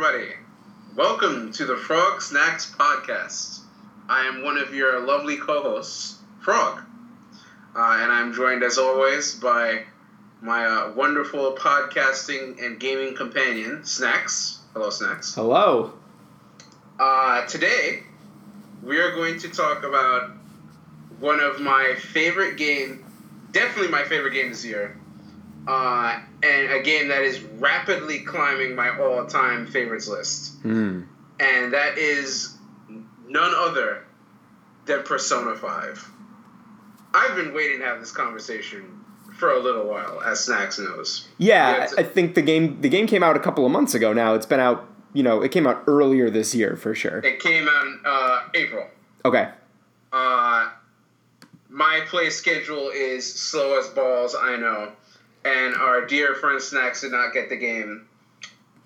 everybody. Welcome to the Frog Snacks Podcast. I am one of your lovely co hosts, Frog. Uh, and I'm joined, as always, by my uh, wonderful podcasting and gaming companion, Snacks. Hello, Snacks. Hello. Uh, today, we are going to talk about one of my favorite game, definitely my favorite game this year, uh, and a game that is rapidly climbing my all-time favorites list, Mm. and that is none other than Persona Five. I've been waiting to have this conversation for a little while, as Snacks knows. Yeah, I I think the game the game came out a couple of months ago. Now it's been out. You know, it came out earlier this year for sure. It came out in uh, April. Okay. Uh, my play schedule is slow as balls, I know. And our dear friend Snacks did not get the game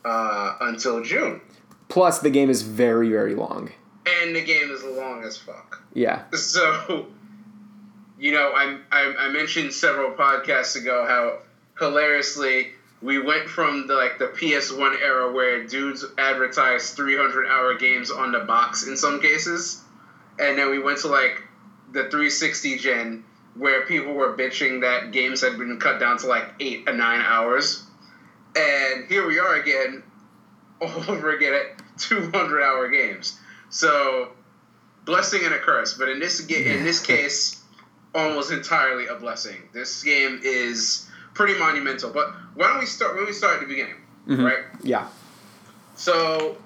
uh, until June. Plus, the game is very very long. And the game is long as fuck. Yeah. So, you know, I, I, I mentioned several podcasts ago how hilariously we went from the, like the PS1 era where dudes advertised 300 hour games on the box in some cases, and then we went to like the 360 gen where people were bitching that games had been cut down to like eight or nine hours, and here we are again, all over again at 200 hour games. So blessing and a curse, but in this in this case, almost entirely a blessing. This game is pretty monumental. But why don't we start? When we start at the beginning, Mhm. right? Yeah. So,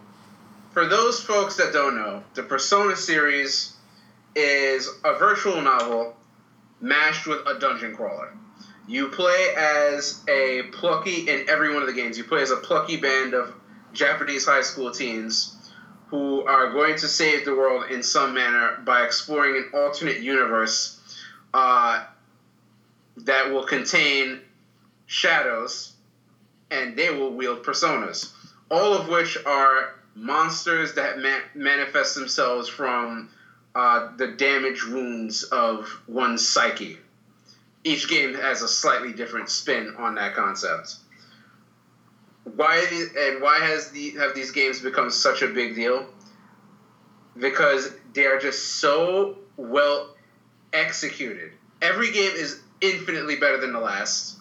for those folks that don't know, the Persona series is a visual novel mashed with a dungeon crawler. You play as a plucky in every one of the games. You play as a plucky band of Japanese high school teens who are going to save the world in some manner by exploring an alternate universe uh, that will contain shadows and they will wield personas, all of which are monsters that ma- manifest themselves from uh, the damaged wounds of one's psyche. Each game has a slightly different spin on that concept. Why these, and why has the have these games become such a big deal? Because they are just so well executed. Every game is infinitely better than the last.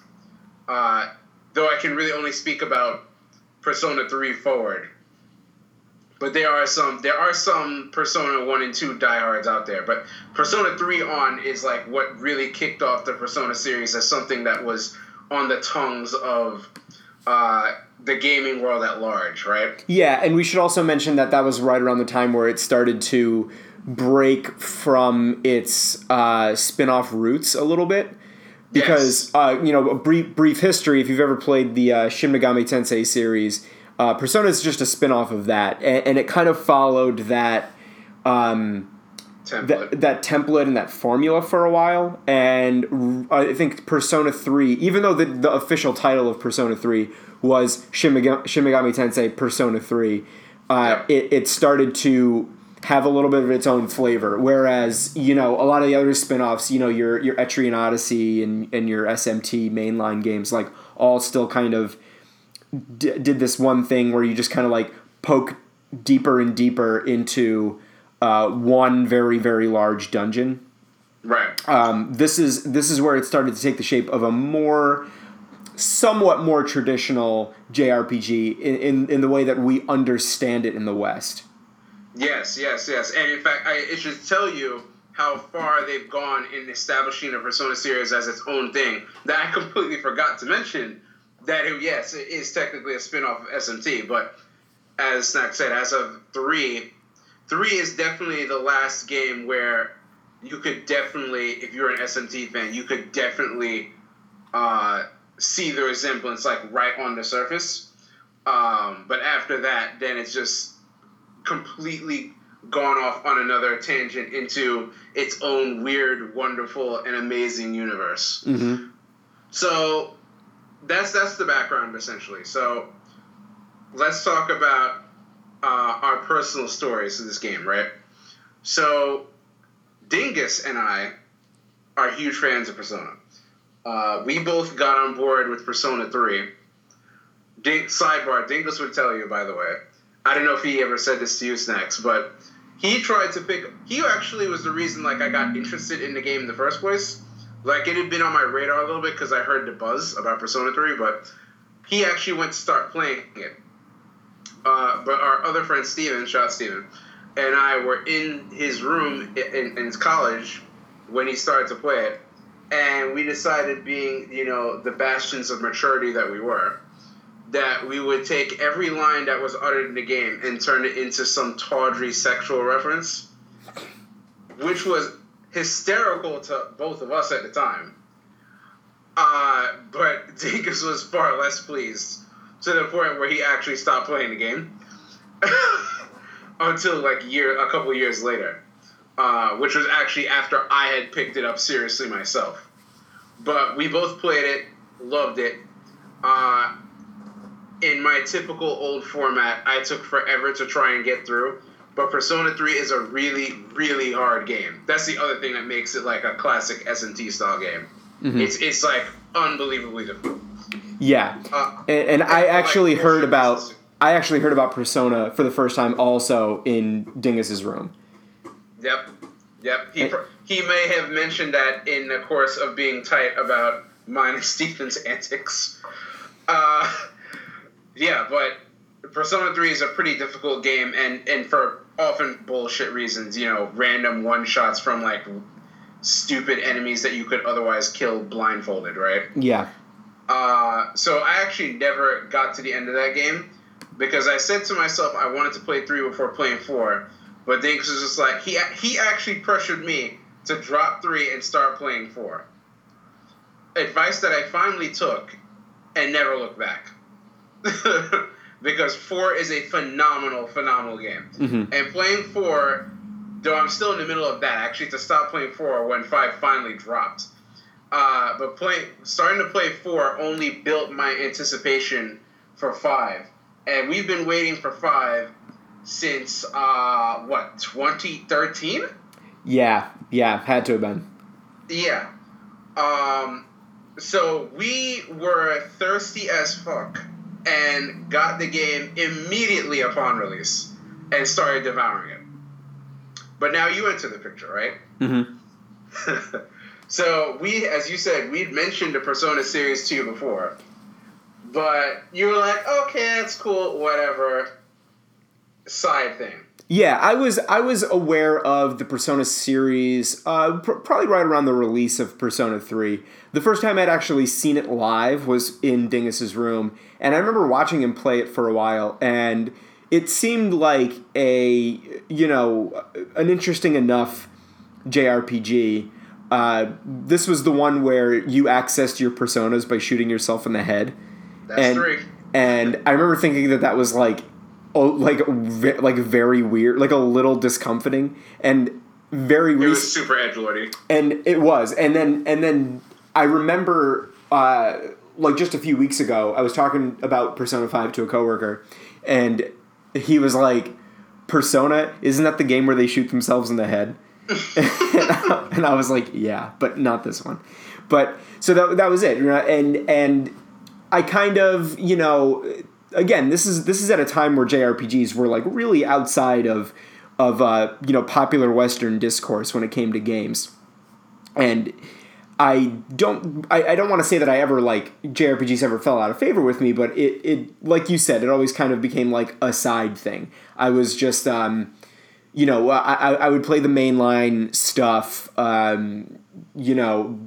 Uh, though I can really only speak about Persona 3 forward. But there are some there are some Persona 1 and 2 diehards out there. But Persona 3 on is like what really kicked off the Persona series as something that was on the tongues of uh, the gaming world at large, right? Yeah, and we should also mention that that was right around the time where it started to break from its uh, spin-off roots a little bit. Because Yes. uh, you know, a brief brief history. If you've ever played the uh, Shin Megami Tensei series, uh, Persona is just a spin-off of that, and, and it kind of followed that um, Template. that, that template and that formula for a while. And r- I think Persona 3, even though the, the official title of Persona 3 was Shin Megami, Shin Megami Tensei Persona 3, uh, it, it started to have a little bit of its own flavor. Whereas, you know, a lot of the other spin offs, you know, your, your Etrian Odyssey and, and your SMT mainline games, like, all still kind of d- did this one thing where you just kind of like poke deeper and deeper into uh, one very very large dungeon. right. Um, this is this is where it started to take the shape of a more somewhat more traditional JRPG in, in, in the way that we understand it in the West. Yes, yes, yes. And in fact, I, it should tell you how far they've gone in establishing the Persona series as its own thing. That I completely forgot to mention that, it, yes, it is technically a spin off of SMT, but as Snack said, as of three, three is definitely the last game where you could definitely, if you're an SMT fan, you could definitely uh, see the resemblance like right on the surface. Um, but after that, then it's just completely gone off on another tangent into its own weird, wonderful, and amazing universe. Mm-hmm. So that's that's the background essentially. So let's talk about uh, our personal stories of this game, right? So Dingus and I are huge fans of Persona. Uh, we both got on board with Persona 3. Dink, sidebar, Dingus would tell you, by the way, I don't know if he ever said this to you, Snacks, but he tried to pick. He actually was the reason like I got interested in the game in the first place. Like it had been on my radar a little bit because I heard the buzz about Persona Three, but he actually went to start playing it. Uh, but our other friend Steven, shout out Steven, and I were in his room in, in college when he started to play it, and we decided, being you know the bastions of maturity that we were, that we would take every line that was uttered in the game and turn it into some tawdry sexual reference, which was hysterical to both of us at the time. Uh, but Dinkus was far less pleased to the point where he actually stopped playing the game until like year a couple years later, uh, which was actually after I had picked it up seriously myself. But we both played it, loved it. Uh, in my typical old format, I took forever to try and get through. But Persona 3 is a really, really hard game. That's the other thing that makes it like a classic SMT style game. Mm-hmm. It's it's like unbelievably difficult. Yeah, uh, and, and I actually like, heard about I actually heard about Persona for the first time also in Dingus's room. Yep, yep. He and, he may have mentioned that in the course of being tight about and Stephen's antics. Uh, yeah, but Persona Three is a pretty difficult game, and and for often bullshit reasons. You know, random one shots from like stupid enemies that you could otherwise kill blindfolded, right? Yeah. Uh, so I actually never got to the end of that game because I said to myself I wanted to play three before playing four, but Dinks was just like he he actually pressured me to drop three and start playing four. Advice that I finally took and never looked back. because four is a phenomenal, phenomenal game. Mm-hmm. And playing four though I'm still in the middle of that. Actually, to stop playing four when five finally dropped. Uh, but playing, starting to play four only built my anticipation for five, and we've been waiting for five since uh, what 2013. Yeah, yeah, had to have been. Yeah. Um, so we were thirsty as fuck and got the game immediately upon release and started devouring it. But now you enter the picture, right? Mm-hmm. so we, as you said, we'd mentioned the Persona series to you before, but you were like, okay, that's cool, whatever. Side thing. Yeah, I was I was aware of the Persona series uh, pr- probably right around the release of Persona Three. The first time I'd actually seen it live was in Dingus's room, and I remember watching him play it for a while, and it seemed like a you know an interesting enough JRPG. Uh, this was the one where you accessed your personas by shooting yourself in the head. That's and, three. And I remember thinking that that was like, oh, like like very weird, like a little discomforting and very. It was super edge And it was, and then and then I remember. Uh, like just a few weeks ago, I was talking about Persona 5 to a coworker, and he was like, Persona, isn't that the game where they shoot themselves in the head? and I was like, yeah, but not this one. But so that that was it, and and I kind of you know again this is this is at a time where JRPGs were like really outside of of uh, you know popular Western discourse when it came to games, and I don't I, I don't want to say that I ever like JRPGs ever fell out of favor with me, but it, it like you said, it always kind of became like a side thing. I was just um, you know, I, I would play the mainline stuff, um, you know,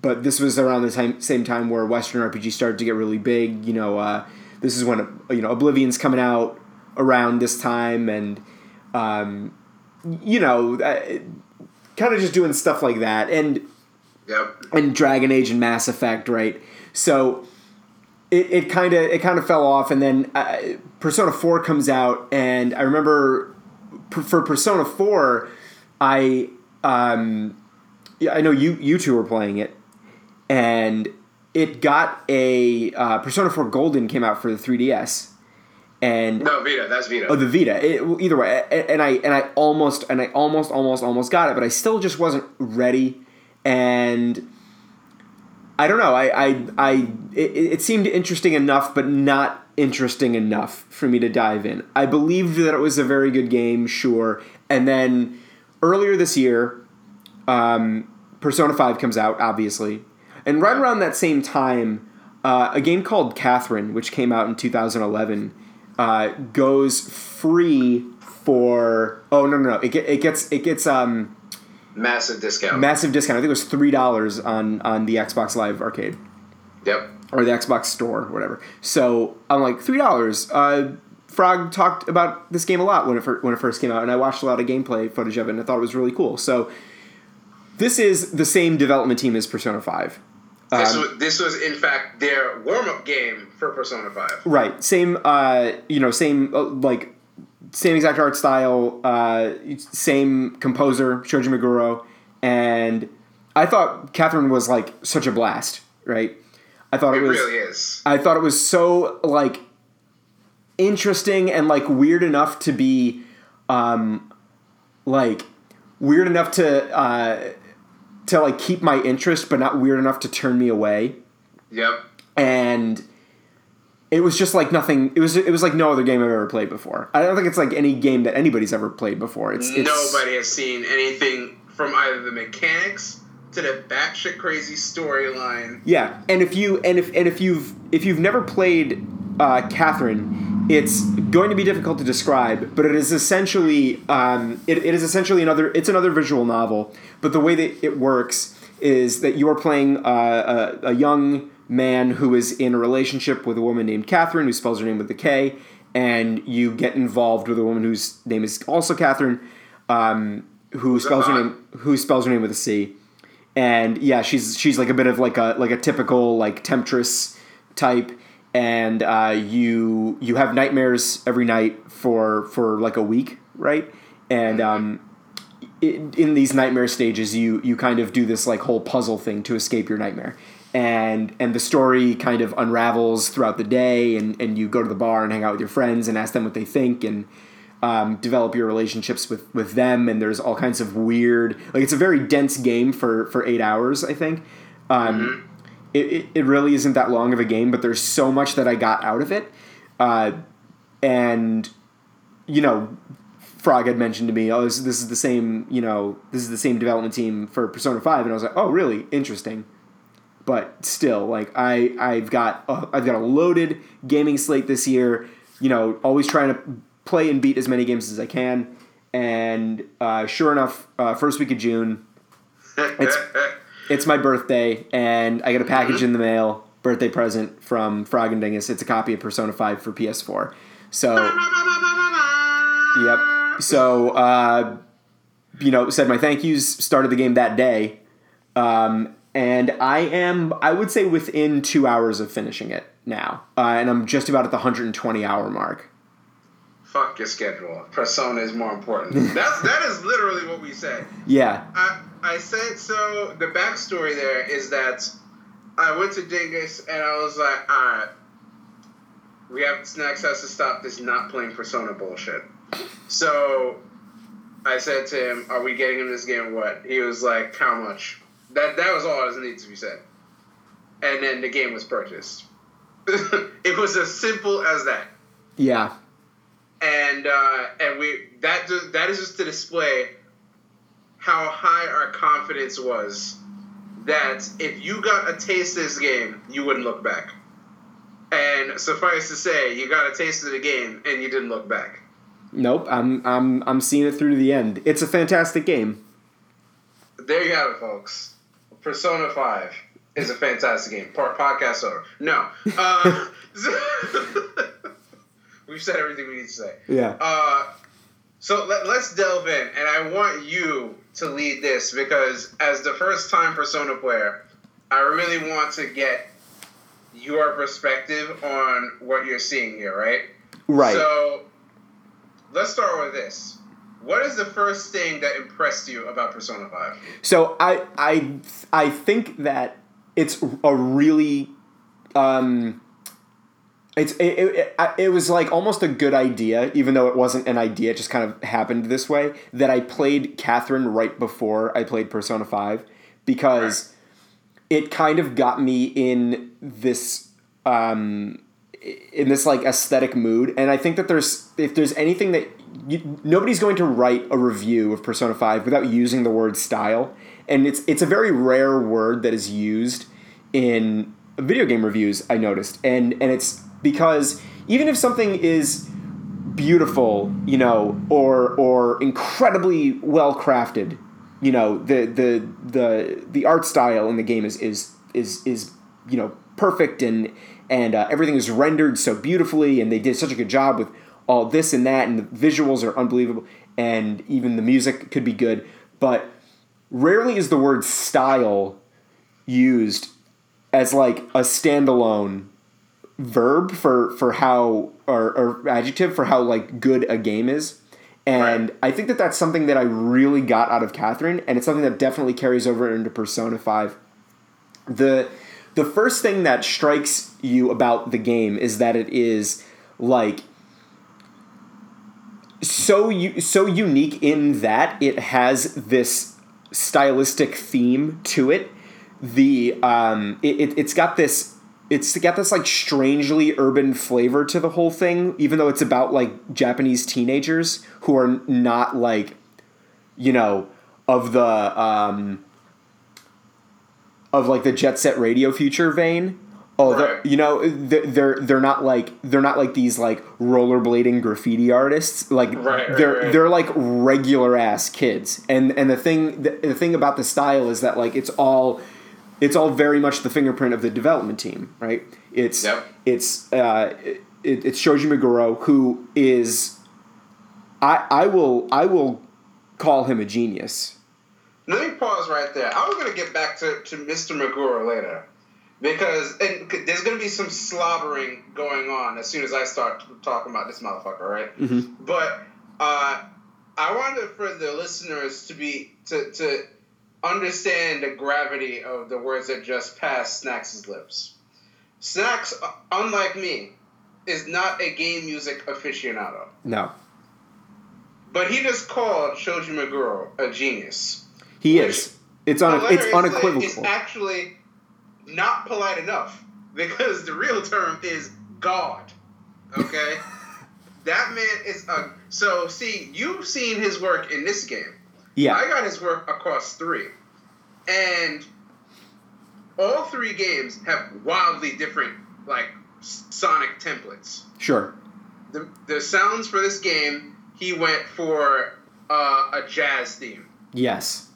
but this was around the time, same time where Western RPG started to get really big. You know, uh, this is when you know Oblivion's coming out around this time, and um, you know, uh, kind of just doing stuff like that, and Yep. And Dragon Age and Mass Effect, right? So it kind of it kind of fell off, and then uh, Persona Four comes out, and I remember for Persona Four, I um, yeah, I know you you two were playing it, and it got a uh, Persona Four Golden came out for the 3DS. And no Vita, that's Vita. Oh, the Vita. It, either way, and I and I almost and I almost almost almost got it, but I still just wasn't ready and I don't know. I I, I it, it seemed interesting enough, but not interesting enough for me to dive in. I believed that it was a very good game, sure, and then earlier this year, um, Persona Five comes out, obviously, and right around that same time, uh, a game called Catherine, which came out in 2011, uh, goes free for. Oh no no no! It, get, it gets it gets um Massive discount. massive discount. I think it was three dollars on on the Xbox Live Arcade yep. or the Xbox Store, whatever. So I'm like three dollars. Uh, Frog talked about this game a lot when it when it first came out, and I watched a lot of gameplay footage of it, and I thought it was really cool. So this is the same development team as Persona Five. This, Um, was, this was in fact their warm up game for Persona Five. Right. Same. Uh, you know, same uh, like same exact art style. Uh, same composer, Shoji Meguro, and I thought Catherine was like such a blast. Right. I thought It it was. really is. I thought it was so like interesting and like weird enough to be, um, like weird enough to uh, to like keep my interest, but not weird enough to turn me away Yep. and it was just like nothing. It was it was like no other game I've ever played before. I don't think it's like any game that anybody's ever played before. It's, it's Nobody has seen anything from either the mechanics to the batshit crazy storyline. Yeah, and if you and if and if you've if you've never played uh, Catherine, it's going to be difficult to describe, but it is essentially um, it, it is essentially another it's another visual novel. But the way that it works is that you are playing uh, a, a young man who is in a relationship with a woman named Catherine, who spells her name with the K, and you get involved with a woman whose name is also Catherine, um, who spells her name who spells her name with a C and yeah, she's she's like a bit of like a like a typical like temptress type, and uh, you you have nightmares every night for for like a week, right? And um, in, in these nightmare stages, you you kind of do this like whole puzzle thing to escape your nightmare. And and the story kind of unravels throughout the day, and, and you go to the bar and hang out with your friends and ask them what they think, and um, develop your relationships with, with them. And there's all kinds of weird, like it's a very dense game for for eight hours, I think. Um, it, it, really isn't that long of a game, but there's so much that I got out of it. Uh, and you know, Frog had mentioned to me, "Oh, this, this is the same. You know, this is the same development team for Persona 5. and I was like, "Oh, really? Interesting." But still, like I, I've got, I've got a loaded gaming slate this year. You know, always trying to play and beat as many games as I can. And uh, sure enough, uh, first week of June, It's- it's my birthday, and I get a package in the mail, birthday present from Frog and Dingus. It's a copy of Persona 5 for PS4. So, yep. So, uh, you know, said my thank yous, started the game that day. Um, and I am, I would say, within two hours of finishing it now. Uh, and I'm just about at the 120 hour mark. Fuck your schedule. Persona is more important. That's that is literally what we say. Yeah. I I said so. The backstory there is that I went to Dingus and I was like, all right, we have Snacks has to stop this not playing Persona bullshit. So I said to him, "Are we getting him this game? or What?" He was like, "How much?" That that was all that needed to be said. And then the game was purchased. it was as simple as that Yeah. and uh, and we that just, that is just to display how high our confidence was that if you got a taste of this game, you wouldn't look back. And suffice to say, you got a taste of the game and you didn't look back. Nope. I'm, I'm, I'm seeing it through to the end. It's a fantastic game. There you have it, folks. Persona Five is a fantastic game. Part podcast over. No, uh, we've said everything we need to say. Yeah. Uh, so let, let's delve in, and I want you to lead this because, as the first time Persona player, I really want to get your perspective on what you're seeing here, right? Right. So let's start with this. What is the first thing that impressed you about Persona Five? So I I I think that it's a really um it's it, it, it, was like almost a good idea even though it wasn't an idea it just kind of happened this way that I played Catherine right before I played Persona 5 because it kind of got me in this um, in this like aesthetic mood, and I think that there's if there's anything that you, nobody's going to write a review of Persona Five without using the word style, and it's it's a very rare word that is used in video game reviews. I noticed, and and it's because even if something is beautiful, you know, or or incredibly well crafted, you know, the the the the art style in the game is is is is you know perfect and and uh, everything is rendered so beautifully and they did such a good job with all this and that and the visuals are unbelievable and even the music could be good but rarely is the word style used as like a standalone verb for for how or, or adjective for how like good a game is and Right. i think that that's something that i really got out of catherine and it's something that definitely carries over into persona 5 the the first thing that strikes you about the game is that it is like so you so unique in that it has this stylistic theme to it. The um, it, it it's got this it's got this like strangely urban flavor to the whole thing, even though it's about like Japanese teenagers who are not like you know of the um, of like the jet set radio future vein. Oh, they're Right. you know they're they're they're not like they're not like these like rollerblading graffiti artists. Like right, they're right. they're like regular ass kids. And and the thing the, the thing about the style is that like it's all it's all very much the fingerprint of the development team, right? It's Yep. it's uh, it, it's Shoji Meguro who is I I will I will call him a genius. Let me pause right there. I was gonna get back to, to Mr. Meguro later. Because and there's gonna be some slobbering going on as soon as I start talking about this motherfucker, right? Mhm. But uh, I wanted for the listeners to be to to understand the gravity of the words that just passed Snacks' lips. Snacks, uh, unlike me, is not a game music aficionado, No, but he just called Shoji Meguro a genius. he is. It's un, it's unequivocal. It's actually not polite enough because the real term is God. Okay, that man is a. So see, you've seen his work in this game. Yeah, I got his work across three, and all three games have wildly different like sonic templates. sure. The the sounds for this game, he went for uh, a jazz theme. Yes.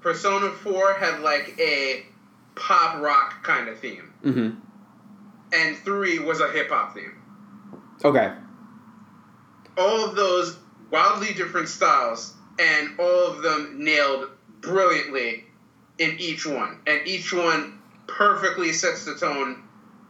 Persona 4 had like a pop rock kind of theme. Mm-hmm. And 3 was a hip hop theme. Okay. All of those wildly different styles, and all of them nailed brilliantly in each one. And each one perfectly sets the tone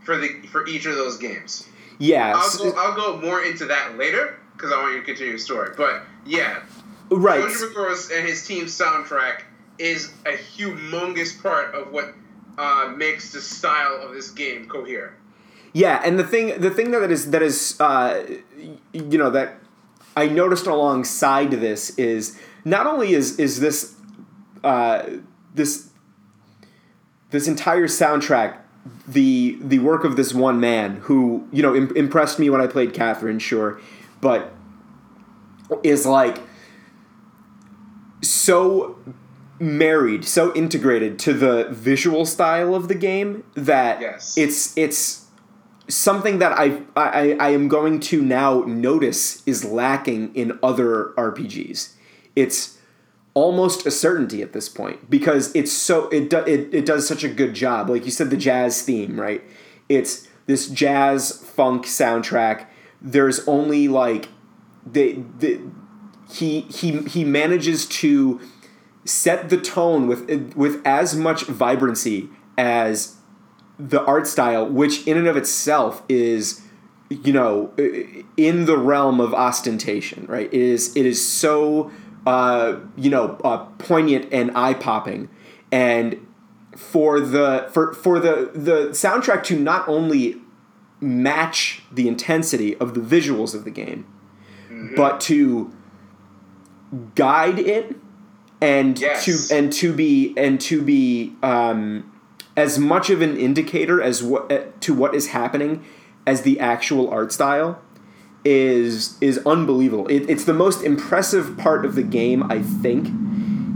for the for each of those games. Yeah. I'll go, I'll go more into that later because I want you to continue your story. But yeah, right. Meguro and his team's soundtrack is a humongous part of what uh, makes the style of this game cohere. Yeah, and the thing the thing that is that is uh, you know that I noticed alongside this is not only is is this uh, this this entire soundtrack the the work of this one man who you know im- impressed me when I played Catherine, sure, but is like so married, so integrated to the visual style of the game that Yes. it's it's something that I, I I am going to now notice is lacking in other RPGs. It's almost a certainty at this point because it's so it do, it, it does such a good job. Like you said, the jazz theme, right? It's this jazz funk soundtrack. There's only like the the he he he manages to set the tone with with as much vibrancy as the art style, which in and of itself is, you know, in the realm of ostentation, right? It is it is so, uh, you know, uh, poignant and eye popping, and for the for for the the soundtrack to not only match the intensity of the visuals of the game, but to guide it and Yes. to and to be and to be um, as much of an indicator as what uh, to what is happening as the actual art style is is unbelievable. It, it's the most impressive part of the game, I think,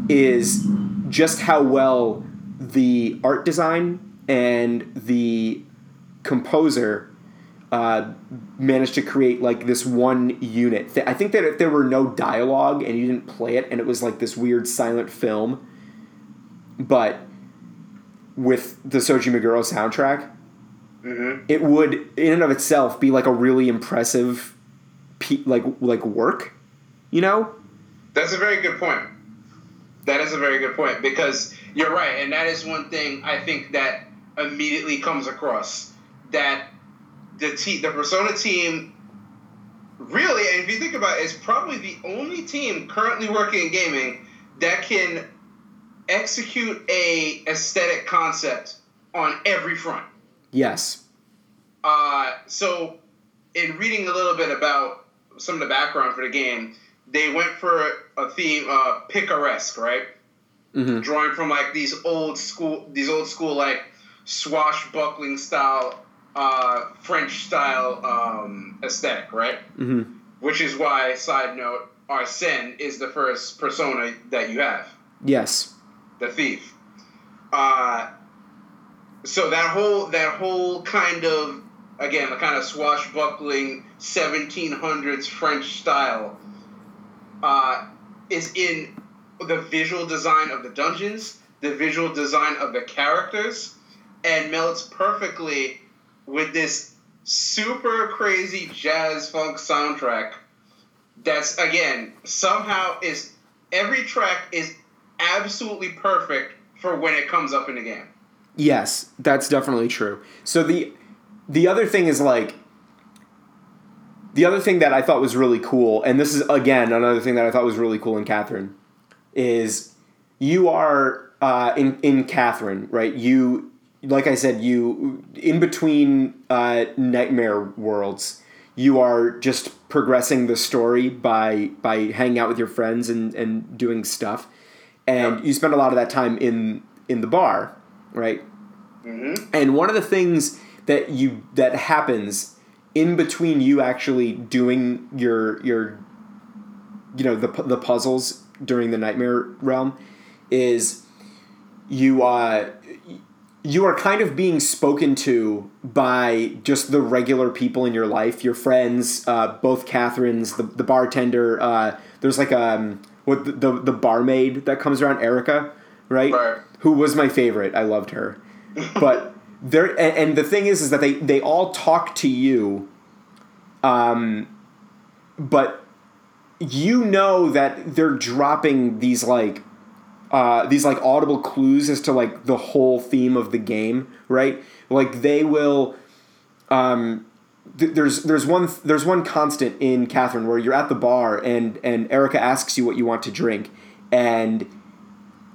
is just how well the art design and the composer uh, managed to create like this one unit. I think that if there were no dialogue and you didn't play it and it was like this weird silent film, but with the Shoji Meguro soundtrack, Mm-hmm. it would in and of itself be like a really impressive pe- like like work, you know? That's a very good point. That is a very good point because you're right, and that is one thing I think that immediately comes across that the te- the Persona team really, and if you think about it, is probably the only team currently working in gaming that can execute a aesthetic concept on every front. Yes. Uh, so, in reading a little bit about some of the background for the game, they went for a theme, uh, picaresque, right? Mhm. Drawing from like these old school, these old school like swashbuckling style, uh, French style um, aesthetic, right? Mhm. Which is why, side note, Arsene is the first persona that you have Yes. The thief. Uh, so that whole that whole kind of again the kind of swashbuckling 1700s French style uh, is in the visual design of the dungeons, the visual design of the characters, and melts perfectly with this super crazy jazz funk soundtrack. That's again somehow is every track is absolutely perfect for when it comes up in the game. Yes, that's definitely true. So the the other thing is like the other thing that I thought was really cool, and this is again another thing that I thought was really cool in Catherine, is you are uh, in in Catherine, right? You like I said, you in between uh, nightmare worlds, you are just progressing the story by by hanging out with your friends and, and doing stuff, and Yep. you spend a lot of that time in in the bar, right? Mm-hmm. And one of the things that you that happens in between you actually doing your your you know the the puzzles during the nightmare realm is you uh you are kind of being spoken to by just the regular people in your life, your friends, uh, both Catherines, the, the bartender. Uh, there's like um, what the, the the barmaid that comes around, Erica, right? Right. Who was my favorite. I loved her, but there and, and the thing is, is that they they all talk to you, um, but you know that they're dropping these like uh, these like audible clues as to like the whole theme of the game, right? Like they will. Um, th- there's there's one there's one constant in Catherine where you're at the bar and and Erica asks you what you want to drink, and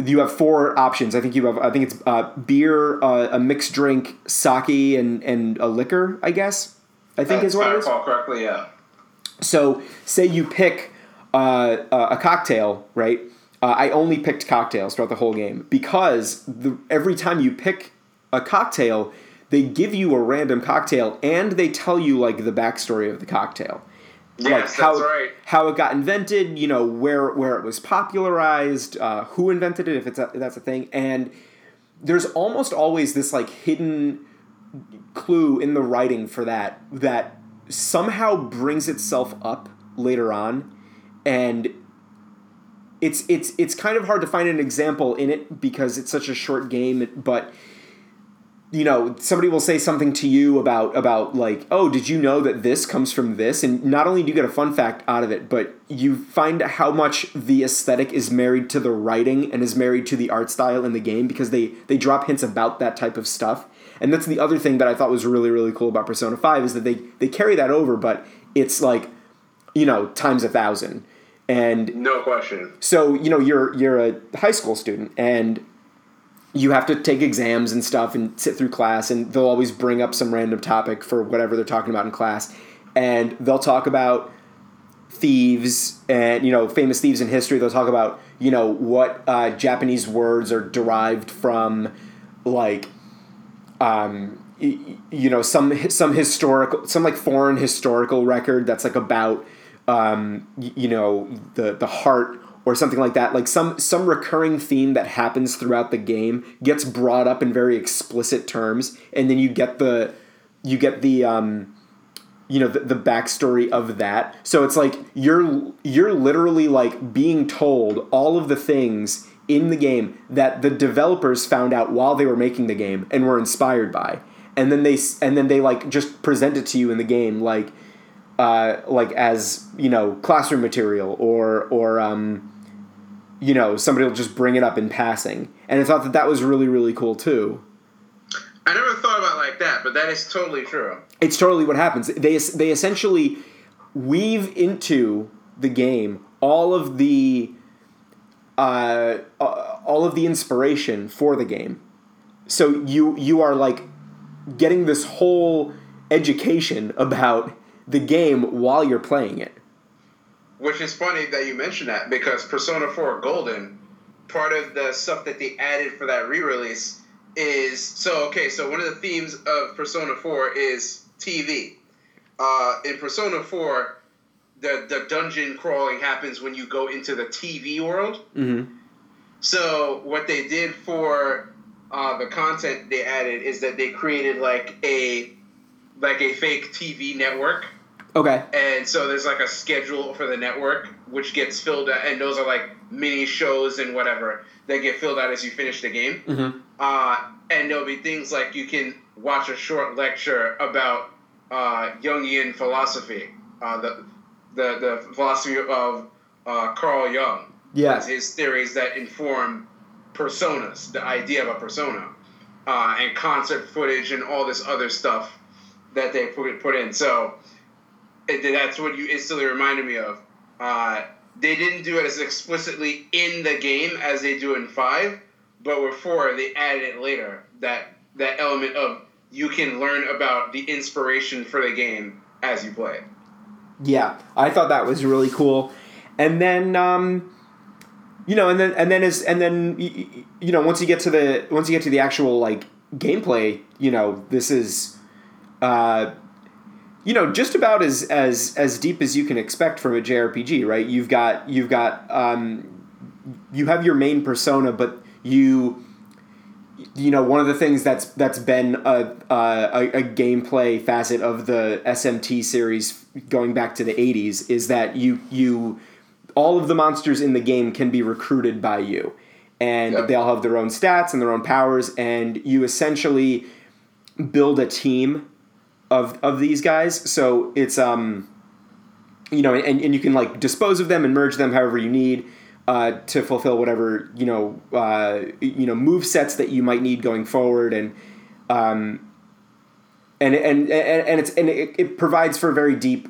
you have four options. I think you have I think it's uh, beer, uh, a mixed drink, sake, and and a liquor. I guess I think is what if I it is. recall correctly, yeah. So, say you pick uh, a a cocktail, right? Uh, I only picked cocktails throughout the whole game because the, every time you pick a cocktail, they give you a random cocktail and they tell you like the backstory of the cocktail. Yes, how, that's right. How it got invented, you know, where where it was popularized, uh, who invented it, if it's a, if that's a thing, and there's almost always this like hidden clue in the writing for that that somehow brings itself up later on, and it's it's it's kind of hard to find an example in it because it's such a short game, but you know somebody will say something to you about about like oh did you know that this comes from this? And not only do you get a fun fact out of it but you find how much the aesthetic is married to the writing and is married to the art style in the game because they they drop hints about that type of stuff. And that's the other thing that i thought was really really cool about persona 5 is that they they carry that over but it's like you know times a thousand. And No question. so you know you're you're a high school student and you have to take exams and stuff and sit through class and they'll always bring up some random topic for whatever they're talking about in class. And they'll talk about thieves and you know famous thieves in history. They'll talk about you know what uh, japanese words are derived from like um, you know some some historical some like foreign historical record that's like about um, you know the the heart or something like that like some some recurring theme that happens throughout the game gets brought up in very explicit terms and then you get the you get the um, you know the, the backstory of that. So it's like you're you're literally like being told all of the things in the game that the developers found out while they were making the game and were inspired by. And then they and then they like just present it to you in the game like uh, like as you know classroom material or or um, you know somebody will just bring it up in passing and i thought that that was really really cool too I never thought about it like that, but that is totally true. it's totally what happens. They they essentially weave into the game all of the uh, uh, all of the inspiration for the game. So you you are like getting this whole education about the game while you're playing it. Which is funny that you mentioned that because Persona 4 Golden, part of the stuff that they added for that re-release is so okay. So one of the themes of Persona 4 is TV. Uh, in Persona 4, the the dungeon crawling happens when you go into the TV world. Mm-hmm. So what they did for uh, the content they added is that they created like a like a fake TV network Okay. and so there's like a schedule for the network which gets filled out and those are like mini shows and whatever that get filled out as you finish the game Mm-hmm. uh, and there'll be things like you can watch a short lecture about uh, jungian philosophy uh, the, the, the philosophy of uh, carl jung Yeah. his theories that inform personas the idea of a persona uh, and concert footage and all this other stuff that they put, put in so it, that's what you instantly reminded me of. Uh, they didn't do it as explicitly in the game as they do in five, but with four they added it later. That that element of you can learn about the inspiration for the game as you play. Yeah, I thought that was really cool. And then, um, you know, and then and then as and then you know once you get to the once you get to the actual like gameplay, you know, this is, uh, you know, just about as as as deep as you can expect from a JRPG, right? You've got you've got um, you have your main persona, but you you know one of the things that's that's been a, a, a gameplay facet of the SMT series going back to the 80s is that you you all of the monsters in the game can be recruited by you and they all have their own stats and their own powers and you essentially build a team of of these guys. So it's um you know and, and you can like dispose of them and merge them however you need uh, to fulfill whatever you know uh, you know move sets that you might need going forward. And um, and, and and and it's and it, it provides for a very deep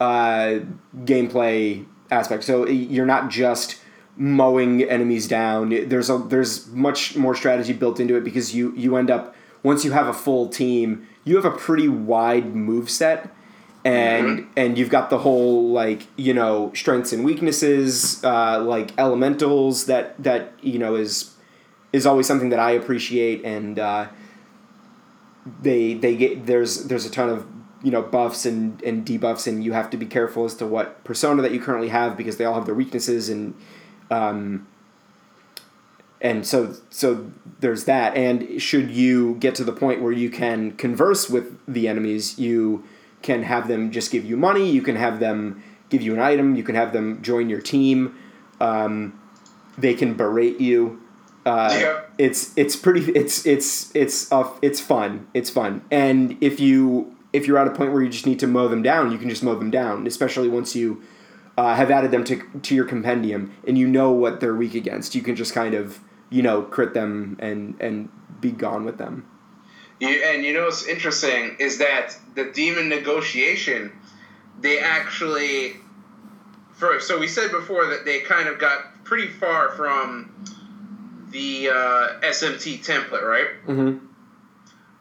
uh, gameplay aspect. So you're not just mowing enemies down. There's a there's much more strategy built into it because you you end up once you have a full team you have a pretty wide move set and and you've got the whole like you know strengths and weaknesses uh, like elementals that that you know is is always something that I appreciate and uh, they they get there's there's a ton of you know buffs and and debuffs and you have to be careful as to what persona that you currently have because they all have their weaknesses and um, and so so there's that. And should you get to the point where you can converse with the enemies you can have them just give you money you can have them give you an item you can have them join your team um, they can berate you. Uh, Yeah. it's it's pretty it's it's it's uh, it's fun it's fun. And if you if you're at a point where you just need to mow them down you can just mow them down especially once you uh, have added them to, to your compendium and you know what they're weak against. You can just kind of you know crit them and and be gone with them You, and you know what's interesting is that the demon negotiation, they actually, first. So we said before that they kind of got pretty far from the uh, SMT template, right? mm-hmm.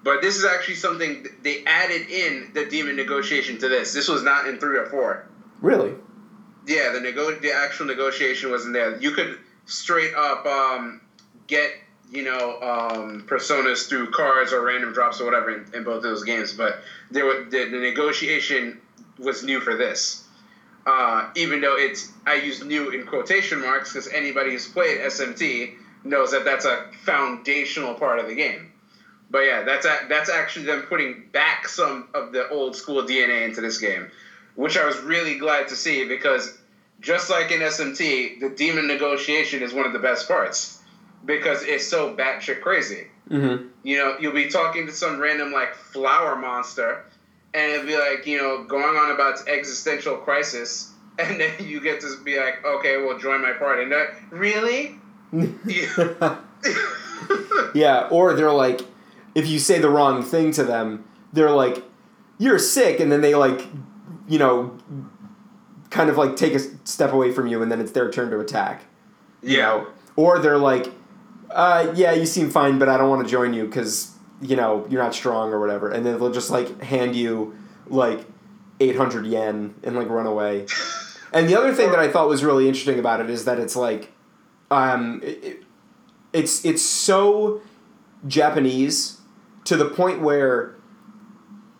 But this is actually something they added in the demon negotiation to this. This was not in three or four. really Yeah, the nego- the actual negotiation wasn't there. You could straight up um, get you know, um, personas through cards or random drops or whatever in, in both those games. But there were, the, the negotiation was new for this. Uh, even though it's, I use new in quotation marks because anybody who's played SMT knows that that's a foundational part of the game. But yeah, that's a, that's actually them putting back some of the old school DNA into this game, which I was really glad to see because just like in SMT, the demon negotiation is one of the best parts because it's so batshit crazy. Mm-hmm. You know, you'll be talking to some random like flower monster, and it'll be like you know going on about its existential crisis, and then you get to be like, okay, well, join my party. And like, really? Yeah. yeah, or they're like, if you say the wrong thing to them, they're like, you're sick, and then they like, you know, kind of like take a step away from you, and then it's their turn to attack. You Yeah. know? Or they're like, uh, yeah, you seem fine, but I don't want to join you because you know you're not strong or whatever, and then they'll just like hand you like eight hundred yen and like run away. and the other thing that I thought was really interesting about it is that it's like, um, it- it's it's so Japanese to the point where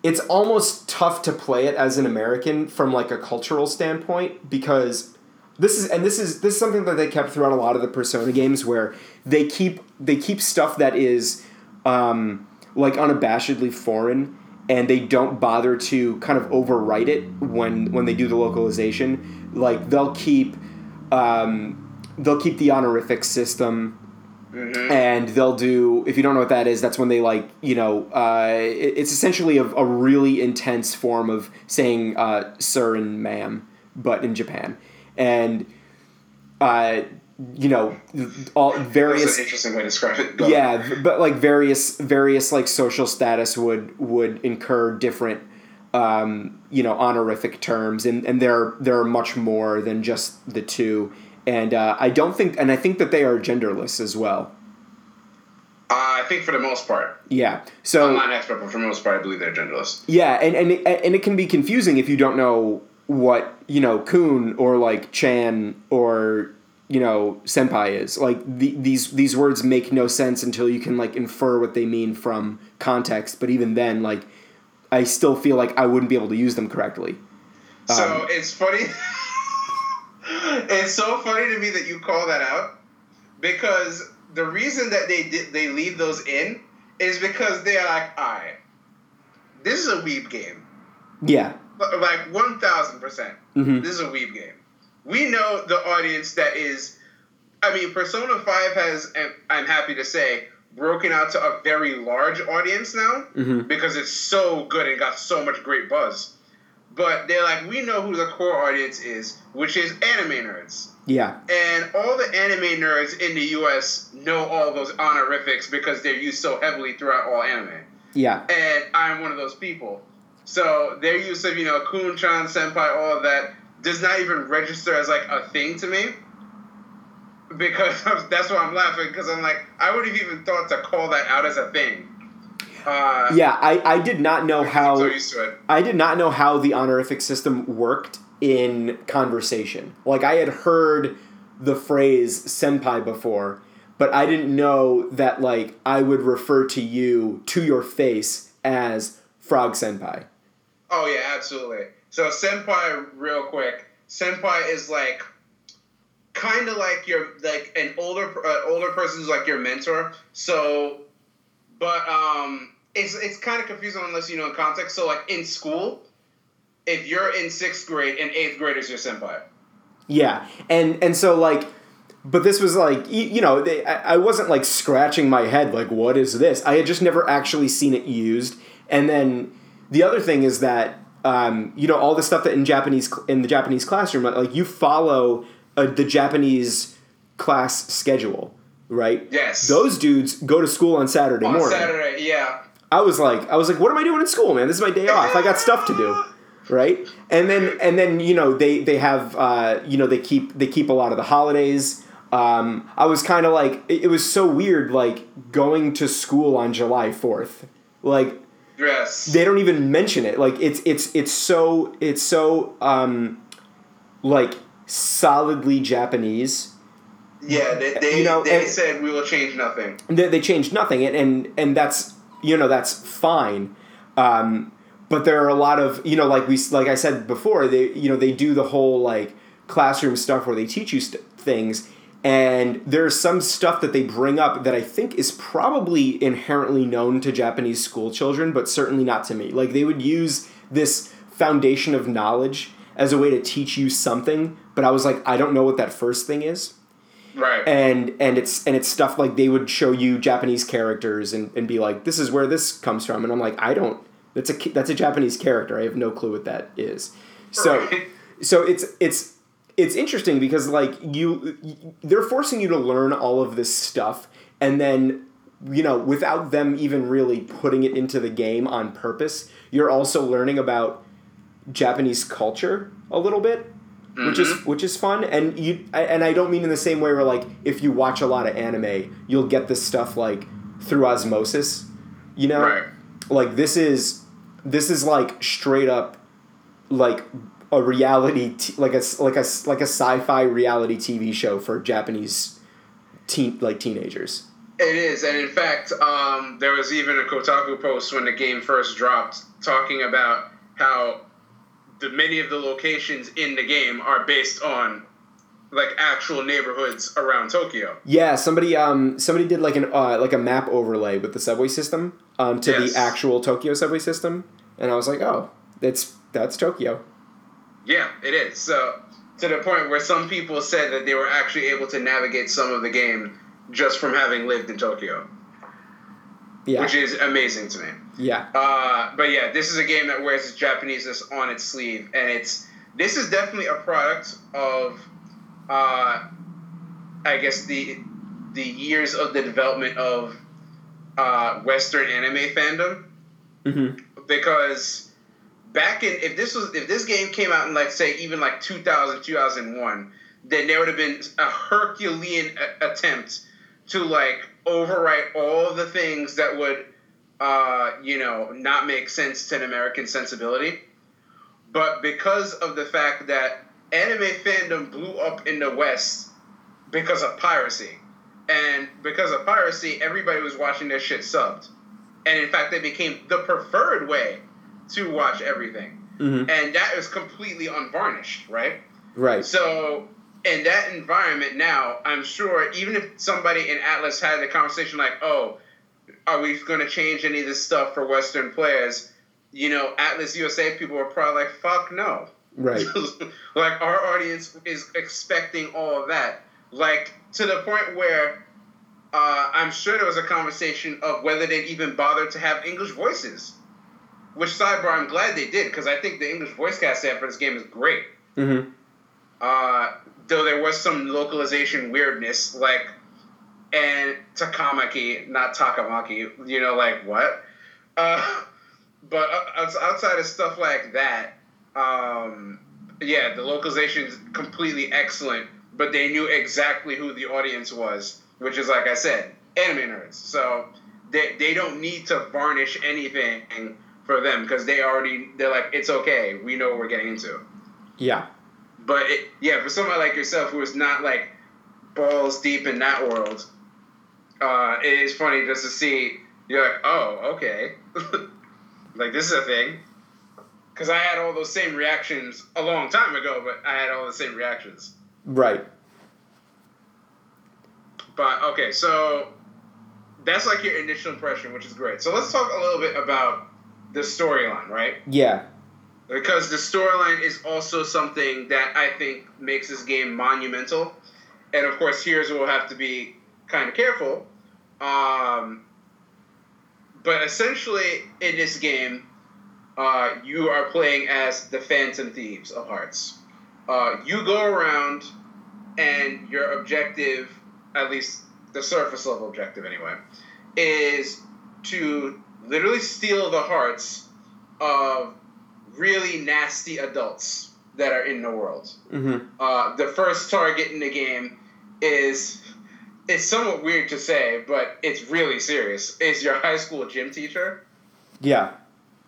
it's almost tough to play it as an American from like a cultural standpoint because this is and this is this is something that they kept throughout a lot of the Persona games where they keep they keep stuff that is um, like unabashedly foreign and they don't bother to kind of overwrite it when when they do the localization like they'll keep um, they'll keep the honorific system Mhm. and they'll do if you don't know what that is that's when they like you know uh, it- it's essentially a, a really intense form of saying uh, sir and ma'am but in japan and uh, you know all That's various an interesting way to describe it. Go. yeah but like various various like social status would would incur different um, you know honorific terms and and there there are much more than just the two and uh, I don't think and I think that they are genderless as well Uh, I think for the most part, yeah so I'm not an expert, but for the most part, I believe they're genderless. Yeah, and and it, and it can be confusing if you don't know what you know Kun or like Chan or you know senpai is. Like the, these these words make no sense until you can like infer what they mean from context. But even then, like I still feel like I wouldn't be able to use them correctly. So Um, it's funny. it's so funny to me that you call that out because the reason that they did they leave those in is because they're like, all right, this is a weeb game, Yeah. Like one thousand percent. hmm This is a weeb game. We know the audience that is. I mean, Persona Five has, and I'm happy to say, broken out to a very large audience now hmm because it's so good and got so much great buzz. But they're like, we know who the core audience is, which is anime nerds. Yeah. And all the anime nerds in the US know all those honorifics because they're used so heavily throughout all anime. Yeah. And I'm one of those people. So their use of, you know, Kun-chan, Senpai, all of that does not even register as like a thing to me. Because that's why I'm laughing, because I'm like, I would have even thought to call that out as a thing. Uh, Yeah. I I did not know how. so used to it. I did not know how the honorific system worked in conversation. Like I had heard the phrase senpai before, but I didn't know that like I would refer to you to your face as frog senpai. Oh yeah, absolutely. So senpai, real quick. Senpai is like kind of like your like an older uh, older person who's like your mentor. So, but um, it's it's kind of confusing unless you know in context. So like in school, if you're in sixth grade and eighth grade is your senpai. Yeah, and and so like, but this was like you, know they, I, I wasn't like scratching my head like what is this? I had just never actually seen it used. And then the other thing is that um, you know all the stuff that in Japanese in the Japanese classroom like you follow uh, the Japanese class schedule, right? Yes. Those dudes go to school on Saturday on morning. Saturday, yeah. I was like, I was like, what am I doing in school, man? This is my day off. I got stuff to do, right? And then, and then, you know, they they have, uh, you know, they keep they keep a lot of the holidays. Um, I was kind of like, it, it was so weird, like going to school on July fourth. Like Yes. they don't even mention it. Like it's it's it's so it's so um, like solidly Japanese Yeah, they, they, You know, they said we will change nothing. they, they changed nothing and, and and that's you know that's fine um, but there are a lot of you know like we like i said before they you know they do the whole like classroom stuff where they teach you st- things and there's some stuff that they bring up that i think is probably inherently known to japanese school children but certainly not to me like they would use this foundation of knowledge as a way to teach you something but i was like i don't know what that first thing is Right. and and it's and it's stuff like they would show you Japanese characters and, and be like, this is where this comes from, and I'm like, I don't. That's a that's a Japanese character. I have no clue what that is. So Right. so it's it's it's interesting because like you they're forcing you to learn all of this stuff and then you know without them even really putting it into the game on purpose you're also learning about japanese culture a little bit which is mm-hmm. which is fun. And you and i don't mean in the same way where like if you watch a lot of anime you'll get this stuff like through osmosis you know? Right. like this is this is like straight up like a reality t- like a like a like a sci-fi reality TV show for Japanese teen like teenagers. It is, and in fact, um, there was even a Kotaku post when the game first dropped talking about how the many of the locations in the game are based on like actual neighborhoods around Tokyo. Yeah, somebody um somebody did like an uh, like a map overlay with the subway system um to Yes. the actual Tokyo subway system, and I was like, oh, that's that's Tokyo. Yeah, it is. So to the point where some people said that they were actually able to navigate some of the game just from having lived in Tokyo, Yeah, which is amazing to me. yeah, Uh, but yeah, this is a game that wears its Japaneseness on its sleeve, and it's this is definitely a product of, uh, I guess the the years of the development of uh, Western anime fandom. Hmm because back in if this was if this game came out in like say even like 2000 2001 then there would have been a herculean a- attempt to like overwrite all the things that would uh you know not make sense to an american sensibility. But because of the fact that anime fandom blew up in the west because of piracy. And because of piracy everybody was watching their shit subbed. And in fact they became the preferred way to watch everything. Hmm and that is completely unvarnished right? Right, so in that environment now i'm sure even if somebody in Atlus had the conversation like oh are we going to change any of this stuff for western players? You know Atlus usa people are probably like fuck no. Right, like our audience is expecting all of that. Like to the point where uh, i'm sure there was a conversation of whether they'd even bother to have english voices which sidebar i'm glad they did because i think the english voice cast they have for this game is great. Hmm uh, though there was some localization weirdness like and takamaki not takamaki you know like what? Uh, but outs- outside of stuff like that um, yeah the localization is completely excellent but they knew exactly who the audience was which is like i said anime nerds. So they, they don't need to varnish anything for them because they already they're like it's okay we know what we're getting into yeah, but it, yeah, for somebody like yourself who is not like balls deep in that world, uh, it is funny just to see. You're like, oh, okay, like this is a thing. Because I had all those same reactions a long time ago, but I had all the same reactions. right, But okay, so that's like your initial impression, which is great. So let's talk a little bit about the storyline, right? yeah, because the storyline is also something that I think makes this game monumental. And of course, here's where we'll have to be kind of careful. Um, but essentially, in this game, uh, you are playing as the Phantom Thieves of Hearts. Uh, you go around, and your objective, at least the surface level objective anyway, is to literally steal the hearts of really nasty adults that are in the world. hmm Uh, the first target in the game is it's somewhat weird to say, but it's really serious. Is your high school gym teacher, yeah,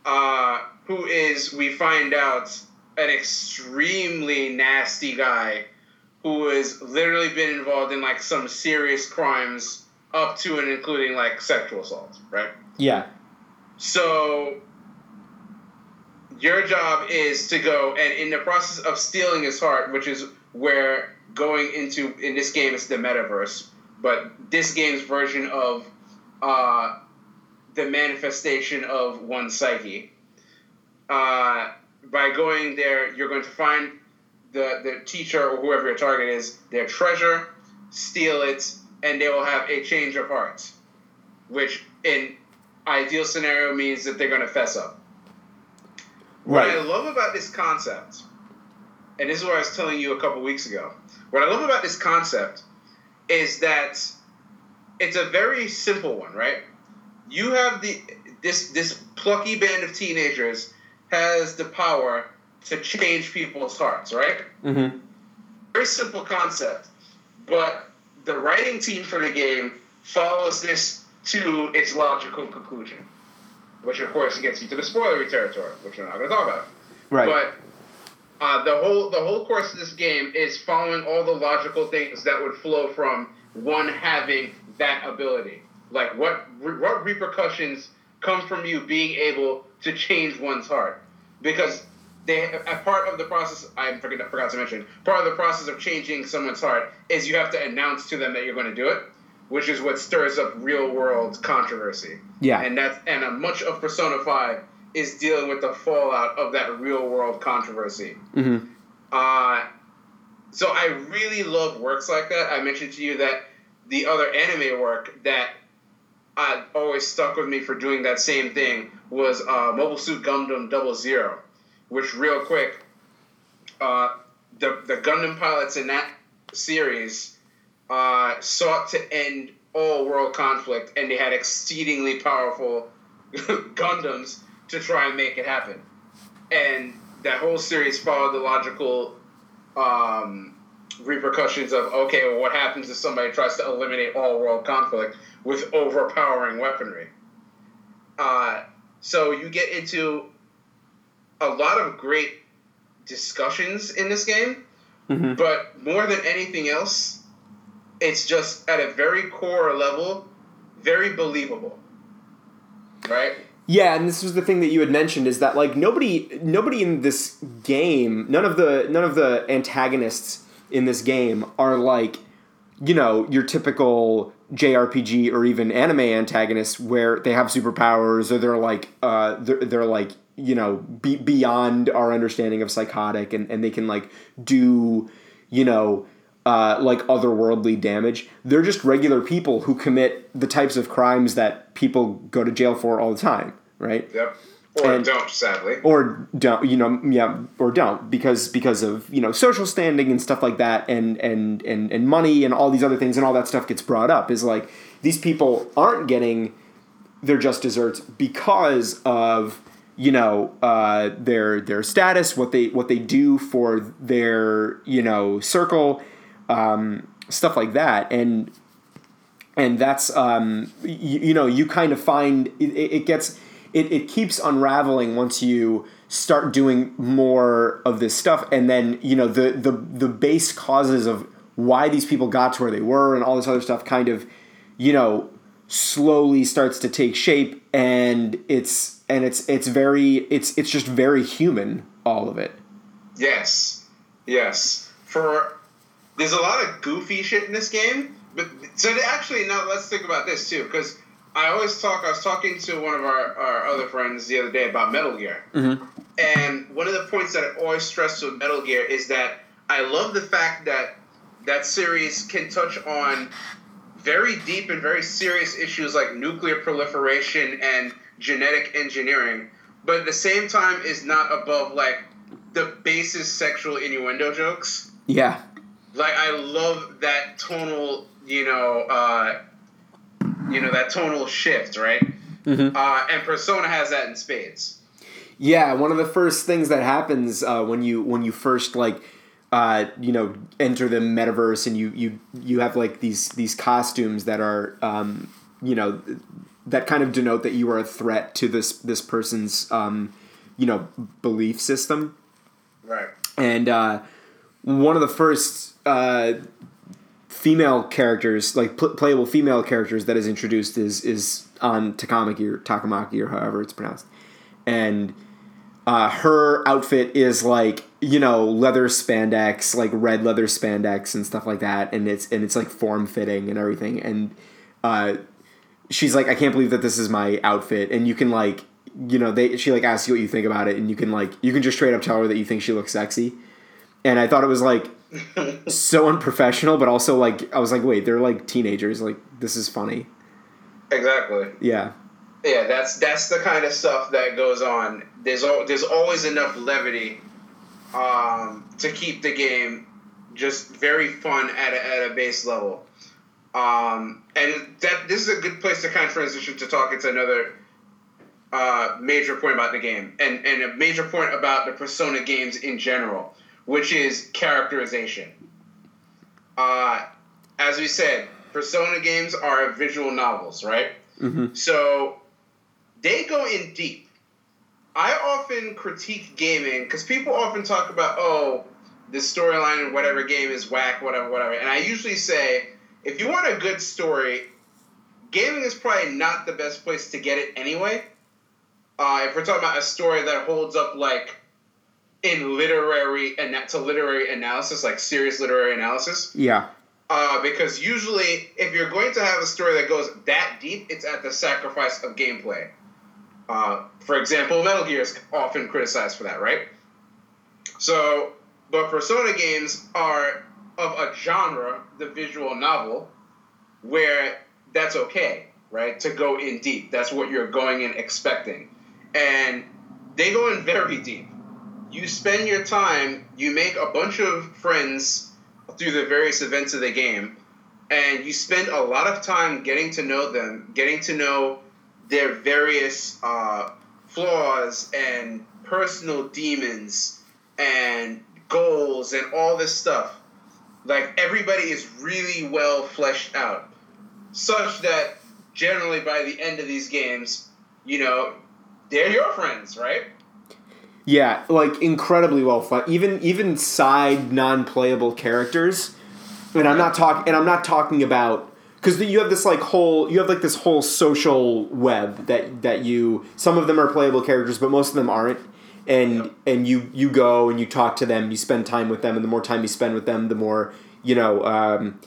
uh, who is we find out an extremely nasty guy who has literally been involved in like some serious crimes up to and including like sexual assault, right? Yeah. So your job is to go and in the process of stealing his heart, which is where going into in this game is the metaverse, but this game's version of uh, the manifestation of one psyche. Uh, by going there, you're going to find the, the teacher or whoever your target is, their treasure, steal it, and they will have a change of heart, which in ideal scenario means that they're going to fess up. What I love about this concept, and this is what I was telling you a couple weeks ago, what I love about this concept is that it's a very simple one, right? You have the this this plucky band of teenagers has the power to change people's hearts, right? Mm-hmm. Very simple concept, but the writing team for the game follows this to its logical conclusion, which of course gets you to the spoilery territory, which we're not going to talk about. Right. But uh, the whole the whole course of this game is following all the logical things that would flow from one having that ability. Like what re- what repercussions come from you being able to change one's heart, because they a part of the process I forgot to mention part of the process of changing someone's heart is you have to announce to them that you're going to do it, which is what stirs up real world controversy. Yeah. and that's and a much of Persona Five is dealing with the fallout of that real world controversy. Mm-hmm. Uh, so I really love works like that. I mentioned to you that the other anime work that I always stuck with me for doing that same thing was uh, Mobile Suit Gundam Double Zero, which real quick, uh, the the Gundam pilots in that series uh, sought to end all world conflict, and they had exceedingly powerful Gundams to try and make it happen. And that whole series followed the logical um, repercussions of okay, well, what happens if somebody tries to eliminate all world conflict with overpowering weaponry? Uh, so you get into a lot of great discussions in this game, Mm-hmm. but more than anything else, it's just at a very core level, very believable. Right? Yeah, and this was the thing that you had mentioned is that like nobody nobody in this game, none of the none of the antagonists in this game are like you know, your typical JRPG or even anime antagonists where they have superpowers or they're like uh they're, they're like you know be, beyond our understanding of psychotic and, and they can like do you know uh, like otherworldly damage they're just regular people who commit the types of crimes that people go to jail for all the time right Yep. Or And- don't, sadly. or don't you know yeah or don't because because of you know social standing and stuff like that and and and and money and all these other things and all that stuff gets brought up is like these people aren't getting their just desserts because of you know uh, their their status what they what they do for their you know circle um, stuff like that and and that's um, you, you know you kind of find it, it gets it, it keeps unraveling once you start doing more of this stuff and then you know the the the base causes of why these people got to where they were and all this other stuff kind of you know slowly starts to take shape and it's and it's it's very it's it's just very human all of it Yes. Yes. For there's a lot of goofy shit in this game, but so actually now let's think about this too, because I always talk. I was talking to one of our, our other friends the other day about Metal Gear, mm-hmm. and one of the points that I always stress with Metal Gear is that I love the fact that that series can touch on very deep and very serious issues like nuclear proliferation and genetic engineering, but at the same time is not above like the basest sexual innuendo jokes. yeah Like I love that tonal, you know, uh, you know that tonal shift, right? Mhm. Uh, and Persona has that in spades. Yeah, one of the first things that happens uh, when you when you first like uh, you know enter the metaverse and you you you have like these these costumes that are um, you know that kind of denote that you are a threat to this this person's um, you know belief system Right. and uh, one of the first uh, female characters, like pl- playable female characters that is introduced is is Ann Takamaki or Takamaki or however it's pronounced, and uh, her outfit is like you know leather spandex, like red leather spandex and stuff like that, and it's and it's like form fitting and everything, and uh, she's like, I can't believe that this is my outfit, and you can like you know they she like asks you what you think about it, and you can like you can just straight up tell her that you think she looks sexy, and I thought it was like so unprofessional, but also like I was like, wait, they're like teenagers, like this is funny. Exactly. Yeah. Yeah, that's that's the kind of stuff that goes on. There's al- there's always enough levity um, to keep the game just very fun at a, at a base level. Um, and that this is a good place to kind of transition to talk into another uh, major point about the game, and and a major point about the Persona games in general, which is characterization. Uh, as we said, Persona games are visual novels, right? Mm-hmm. So they go in deep. I often critique gaming because people often talk about, oh, the storyline in whatever game is whack, whatever, whatever. And I usually say, if you want a good story, gaming is probably not the best place to get it anyway. Uh, if we're talking about a story that holds up like in literary and to literary analysis, like serious literary analysis, Yeah. uh, because usually, if you're going to have a story that goes that deep, it's at the sacrifice of gameplay. Uh, for example, Metal Gear is often criticized for that, right? So, but Persona games are of a genre, the visual novel, where that's okay, right? To go in deep. That's what you're going in expecting. And they go in very deep. You spend your time, you make a bunch of friends through the various events of the game, and you spend a lot of time getting to know them, getting to know their various uh, flaws and personal demons and goals and all this stuff. Like everybody is really well fleshed out, such that generally by the end of these games, you know, they're your friends, right? Yeah, like incredibly well fun. Even even side non-playable characters, and I'm not talking. And I'm not talking about because you have this like whole you have like this whole social web that that you some of them are playable characters, but most of them aren't. And Yep. and you you go and you talk to them, you spend time with them, and the more time you spend with them, the more you know. Um,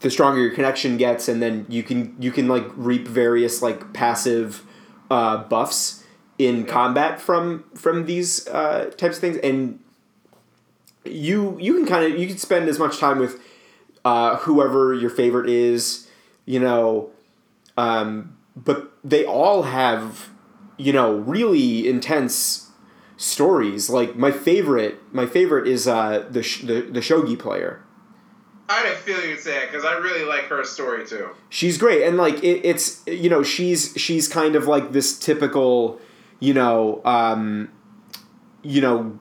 the stronger your connection gets, and then you can you can like reap various like passive uh, buffs in combat from from these uh, types of things, and you you can kind of you can spend as much time with uh, whoever your favorite is, you know, um, but they all have you know really intense stories. Like my favorite, my favorite is uh, the, sh- the the shogi player. I didn't feel you'd say it because I really like her story too. she's great and like it, it's you know she's she's kind of like this typical you know um you know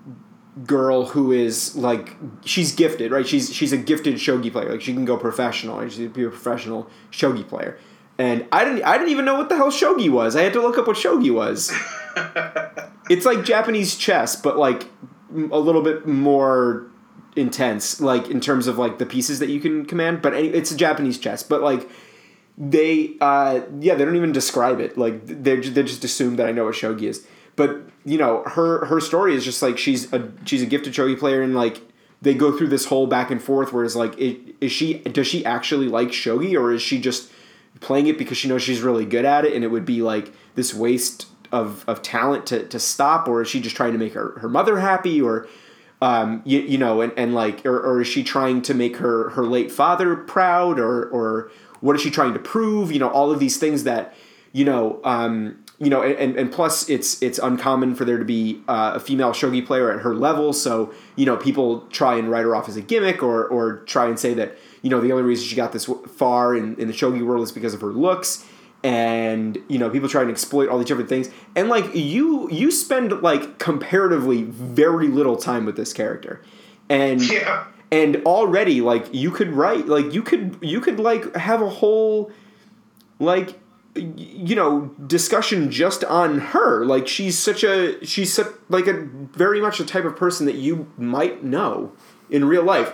girl who is like she's gifted right? She's she's a gifted shogi player. Like she can go professional right? she can be a professional shogi player. And i didn't i didn't even know what the hell shogi was. I had to look up what shogi was. It's like japanese chess but like a little bit more intense like in terms of like the pieces that you can command. But it's a japanese chess but like they uh yeah they don't even describe it. Like they they just assume that i know what shogi is. But you know her her story is just like she's a she's a gifted shogi player and like they go through this whole back and forth where it's like is she does she actually like shogi or is she just playing it because she knows she's really good at it and it would be like this waste of, of talent to, to stop? Or is she just trying to make her, her mother happy? Or um, you, you know and, and like or, or is she trying to make her, her late father proud? Or, or what is she trying to prove? You know all of these things that you know um, you know and, and plus it's it's uncommon for there to be uh, a female shogi player at her level. So you know people try and write her off as a gimmick or or try and say that you know the only reason she got this far in, in the shogi world is because of her looks and you know people try and exploit all these different things. And like you you spend like comparatively very little time with this character. And Yeah. And already like you could write like you could you could like have a whole like you know discussion just on her. Like she's such a she's such like a very much the type of person that you might know in real life.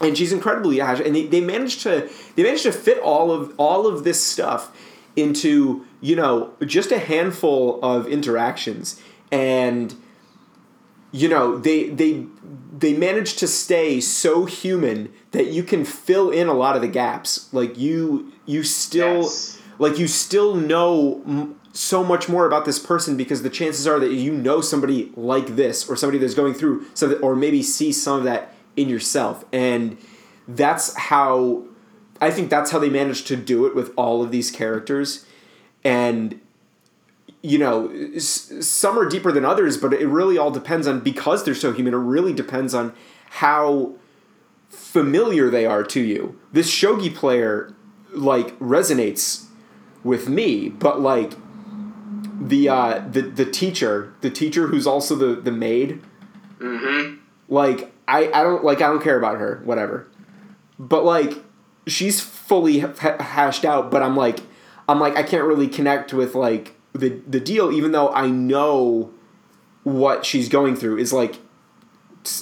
And she's incredibly hash and they, they managed to they managed to fit all of all of this stuff into you know just a handful of interactions. And you know they they they manage to stay so human that you can fill in a lot of the gaps. Like you you still Yes. like you still know m- so much more about this person because the chances are that you know somebody like this or somebody that's going through so that, or maybe see some of that in yourself. And that's how i think that's how they managed to do it with all of these characters. And you know s- some are deeper than others but it really all depends on because they're so human it really depends on how familiar they are to you this shogi player like resonates with me but like the uh the the teacher the teacher who's also the the maid Mm-hmm. like I, I don't like I don't care about her whatever but like she's fully ha- hashed out but I'm like I'm like I can't really connect with like the the deal even though I know what she's going through is like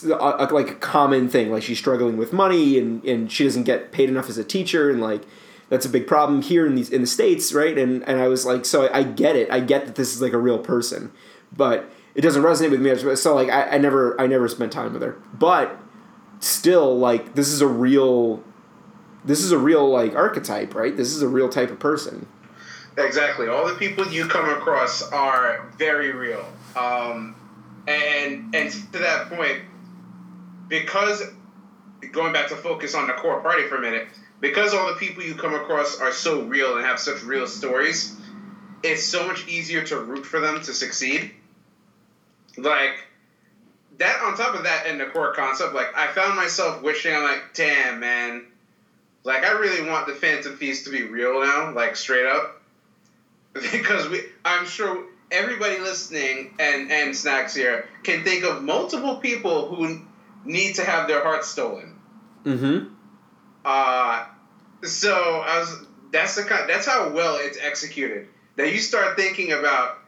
a, a- like a common thing. Like she's struggling with money and and she doesn't get paid enough as a teacher and like that's a big problem here in these in the states right? And and I was like so I, I get it. I get that this is like a real person but it doesn't resonate with me. So like I, I never I never spent time with her. But still like this is a real this is a real like archetype right? This is a real type of person Exactly. All the people you come across are very real. Um, and and to that point, because going back to focus on the core party for a minute, because all the people you come across are so real and have such real stories, it's so much easier to root for them to succeed. Like that on top of that and the core concept, like I found myself wishing I'm like, damn man, like I really want the Phantom Thieves to be real now, like straight up. Because we I'm sure everybody listening and, and snacks here can think of multiple people who need to have their hearts stolen. mm-hmm Uh, so I was that's the kind that's how well it's executed. That you start thinking about,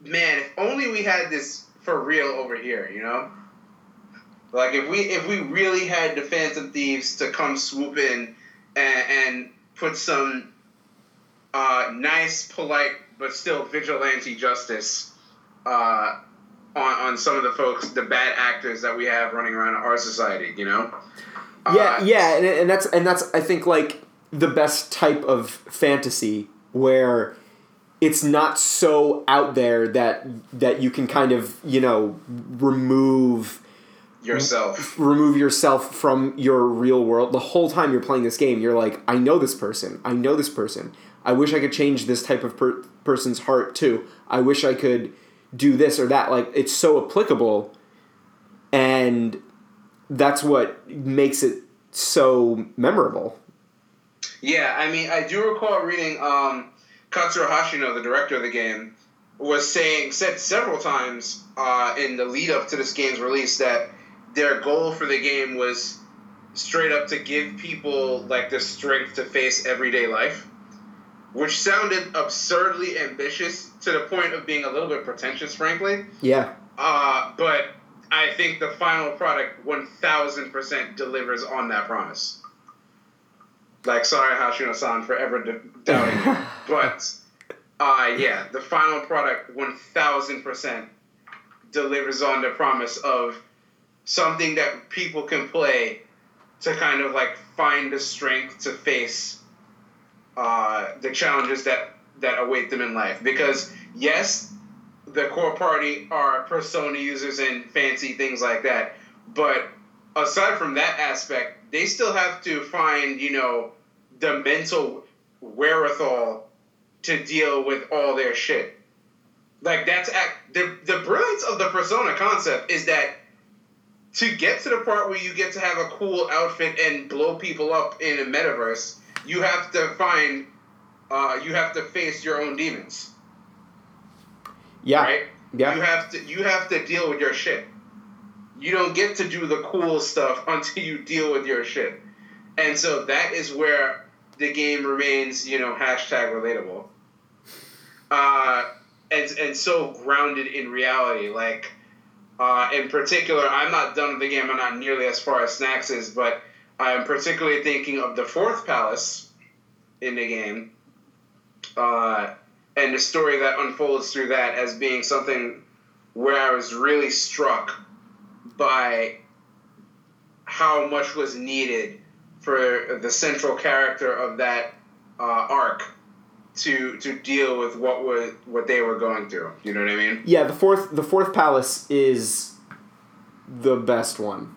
man, if only we had this for real over here, you know? Like if we if we really had the Phantom Thieves to come swoop in and, and put some uh, nice, polite, but still vigilante justice uh, on, on some of the folks, the bad actors that we have running around our society, you know? yeah Uh, yeah and, and that's and that's i think like the best type of fantasy where it's not so out there that that you can kind of you know remove yourself. remove yourself from your real world. The whole time you're playing this game you're like i know this person. I know this person. I wish i could change this type of per- person's heart too. I wish i could do this or that. Like it's so applicable. And that's what makes it so memorable. Yeah, I mean, I do recall reading um, Katsura Hashino, the director of the game, was saying said several times uh, in the lead up to this game's release that their goal for the game was straight up to give people like the strength to face everyday life, which sounded absurdly ambitious to the point of being a little bit pretentious, frankly. yeah Uh, but I think the final product 1000% delivers on that promise. Like, sorry, Hashino-san, for ever d- doubting you. But, uh, yeah, the final product 1000% delivers on the promise of something that people can play to kind of, like, find the strength to face uh, the challenges that, that await them in life. Because, yes, the core party are persona users and fancy things like that. But aside from that aspect, they still have to find, you know, the mental wherewithal to deal with all their shit. Like that's act the the brilliance of the persona concept is that to get to the part where you get to have a cool outfit and blow people up in a metaverse, you have to find uh, you have to face your own demons yeah right? yeah You have to you have to deal with your shit. You don't get to do the cool stuff until you deal with your shit. And so that is where the game remains, you know, hashtag relatable. Uh, and and so grounded in reality. Like Uh, in particular, I'm not done with the game. I'm not nearly as far as Snacks is, but I'm particularly thinking of the fourth palace in the game, uh, and the story that unfolds through that as being something where I was really struck by how much was needed for the central character of that uh, arc to to deal with what was what they were going through. You know what I mean? Yeah, the fourth the fourth palace is the best one.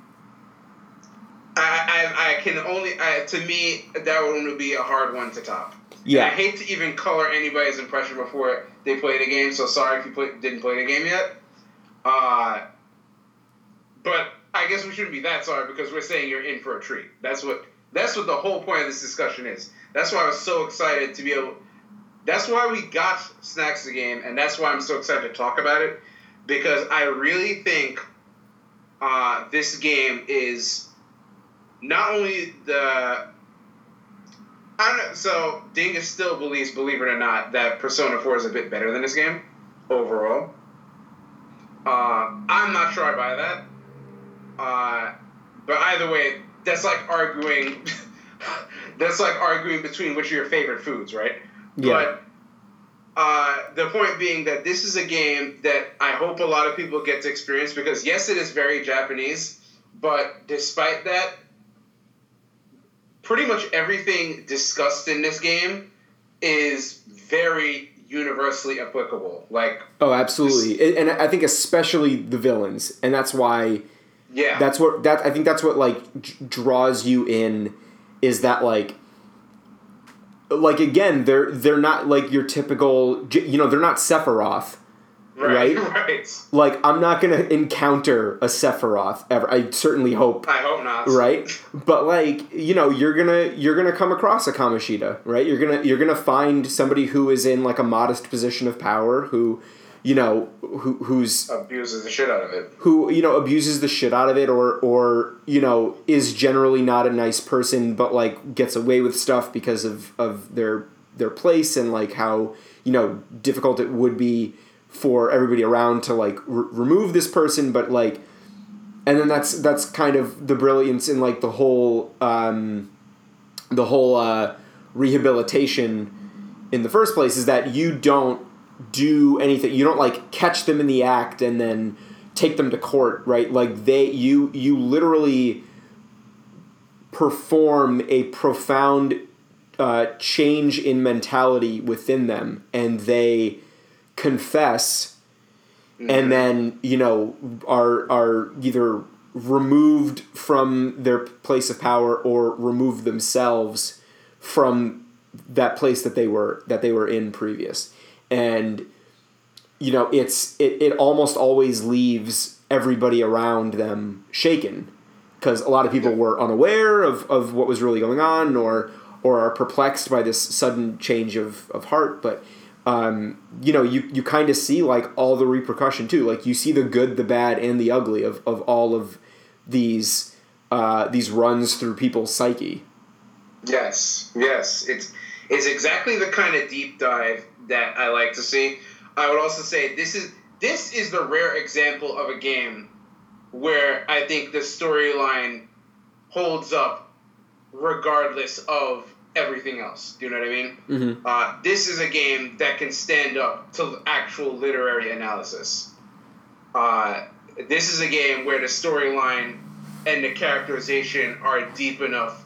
I, I, I can only I, to me that would only be a hard one to top. Yeah, And I hate to even color anybody's impression before they play the game. So sorry if you play, didn't play the game yet. Uh, but I guess we shouldn't be that sorry because we're saying you're in for a treat. That's what that's what the whole point of this discussion is. That's why I was so excited to be able. That's why we got Snacks the game, and that's why I'm so excited to talk about it because I really think uh, this game is not only the. I don't know. So Dingus still believes, believe it or not, that Persona Four is a bit better than this game overall. Uh, I'm not sure I buy that. Uh, but either way, that's like arguing. that's like arguing between which are your favorite foods, right? Yeah, But uh, the point being that this is a game that I hope a lot of people get to experience because yes, it is very Japanese, but despite that, pretty much everything discussed in this game is very universally applicable. Like, oh, absolutely, and and I think especially the villains, and that's why yeah, that's what that I think that's what like d- draws you in is that like like again they're they're not like your typical you know they're not Sephiroth right, right? right. like I'm not gonna encounter a Sephiroth ever I certainly hope I hope not. right but like you know you're gonna you're gonna come across a Kamoshida right you're gonna you're gonna find somebody who is in like a modest position of power who you know who who's Abuses the shit out of it. who you know abuses the shit out of it or or you know is generally not a nice person but like gets away with stuff because of of their their place and like how you know difficult it would be for everybody around to like r- remove this person but like and then that's that's kind of the brilliance in like the whole um the whole uh rehabilitation in the first place is that you don't do anything. You don't like catch them in the act and then take them to court right? Like they you you literally perform a profound uh, change in mentality within them and they confess and then you know are are either removed from their place of power or remove themselves from that place that they were that they were in previous and you know it's it, it almost always leaves everybody around them shaken. Because a lot of people were unaware of, of what was really going on or or are perplexed by this sudden change of, of heart. But um, you know you, you kind of see like all the repercussion too. Like you see the good the bad and the ugly of, of all of these uh, these runs through people's psyche. Yes, yes. It's it's exactly the kind of deep dive that I like to see. I would also say this is this is the rare example of a game where I think the storyline holds up regardless of everything else. Do you know what I mean? mm-hmm. Uh, this is a game that can stand up to actual literary analysis. Uh, this is a game where the storyline and the characterization are deep enough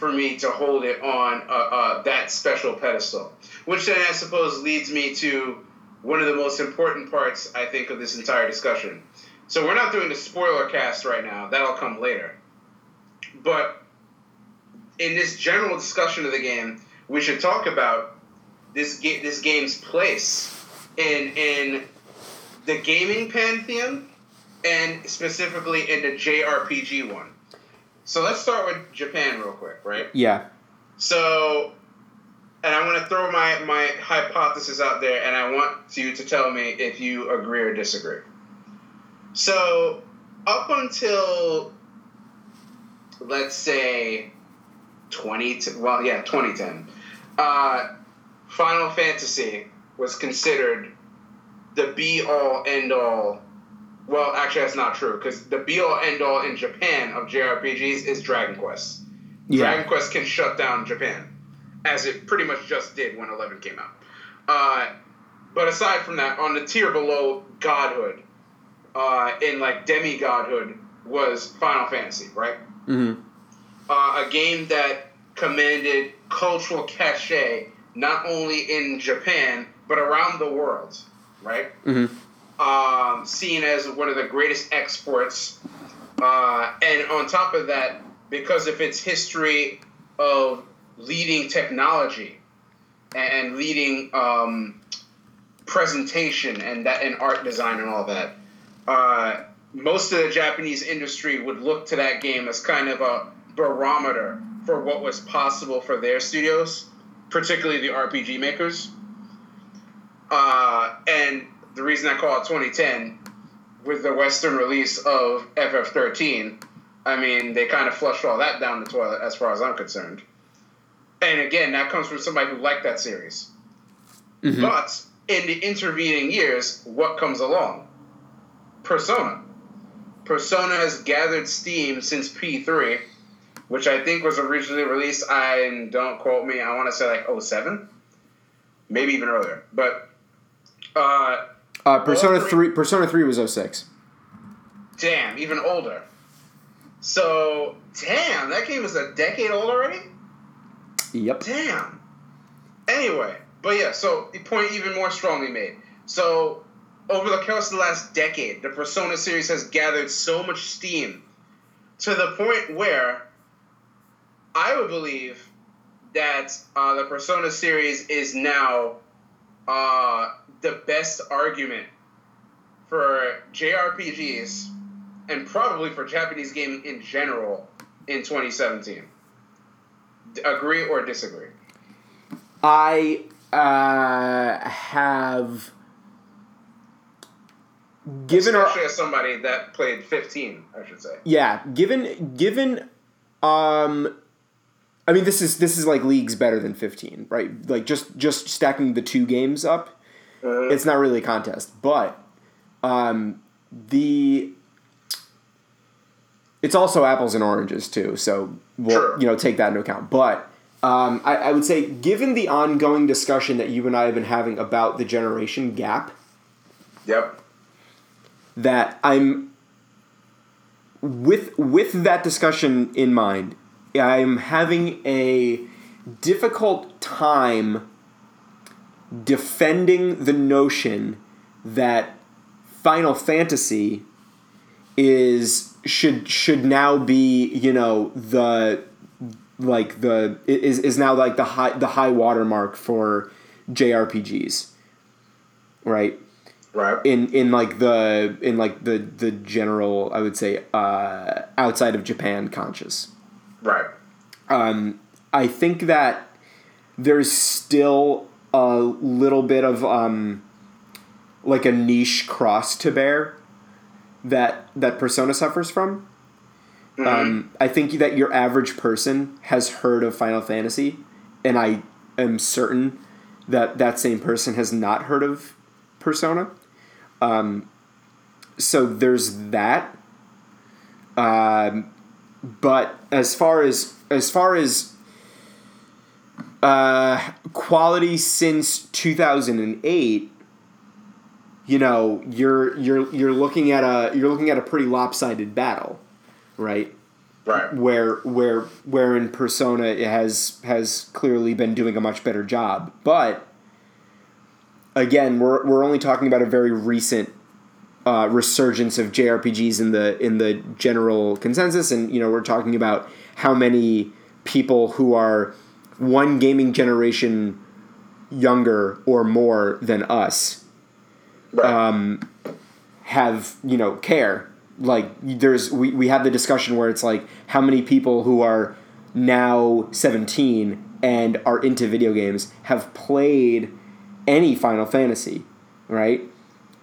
for me to hold it on uh, uh, that special pedestal. Which then, I suppose, leads me to one of the most important parts, I think, of this entire discussion. So we're not doing the spoiler cast right now. That'll come later. But in this general discussion of the game, we should talk about this ga- this game's place in in the gaming pantheon and specifically in the JRPG one. So let's start with Japan real quick, right? yeah So, and I want to throw my, my hypothesis out there, and I want you to tell me if you agree or disagree. So, up until, let's say, 20, well, yeah, 2010, uh, Final Fantasy was considered the be all end all well, actually, that's not true because the be all end all in Japan of JRPGs is Dragon Quest. Yeah. Dragon Quest can shut down Japan, as it pretty much just did when 11 came out. Uh, but aside from that, on the tier below Godhood, uh, in like demi-godhood, was Final Fantasy, right? Mm-hmm. Uh, a game that commanded cultural cachet not only in Japan but around the world, right? Mm-hmm. Um, seen as one of the greatest exports. Uh, and on top of that, because of its history of leading technology and leading um, presentation and that and art design and all that, uh, most of the Japanese industry would look to that game as kind of a barometer for what was possible for their studios, particularly the RPG makers. Uh, and the reason I call it 2010 with the Western release of FF13, I mean, they kind of flushed all that down the toilet as far as I'm concerned. And again, that comes from somebody who liked that series. Mhm. But in the intervening years, what comes along? Persona. Persona has gathered steam since P3, which I think was originally released, I don't quote me, I want to say like 07, maybe even earlier. But uh, Uh, Persona three. Persona three was 06. damn, even older. So, damn, that game is a decade old already? Yep. Damn. Anyway, but yeah, so the point even more strongly made. So, over the course of the last decade, the Persona series has gathered so much steam to the point where I would believe that uh, the Persona series is now uh, the best argument for JRPGs and probably for Japanese gaming in general in 2017. D- Agree or disagree? I uh, have given our Especially as somebody that played 15, I should say. yeah given given um i mean this is this is like leagues better than 15 right like just just stacking the two games up Uh, it's not really a contest but um the it's also apples and oranges too so we'll Sure. you know take that into account but um, I, I would say given the ongoing discussion that you and i have been having about the generation gap yep. that I'm with with that discussion in mind, I'm having a difficult time defending the notion that Final Fantasy is should should now be, you know, the like the is is now like the high the high watermark for JRPGs. Right? Right. in in like the in like the the general I would say uh, outside of Japan conscious. Right. Um, I think that there's still a little bit of um, like a niche cross to bear that that Persona suffers from. Um, I think that your average person has heard of Final Fantasy, and I am certain that that same person has not heard of Persona. Um, so there's that. Um, but as far as as far as uh, quality since 2008 you know you're you're you're looking at a you're looking at a pretty lopsided battle right? Right. where where where in persona it has has clearly been doing a much better job. But again we're, we're only talking about a very recent uh, resurgence of JRPGs in the in the general consensus. And you know we're talking about how many people who are one gaming generation younger or more than us um, have you know care. Like there's we, we had the discussion where it's like how many people who are now 17 and are into video games have played any final fantasy right?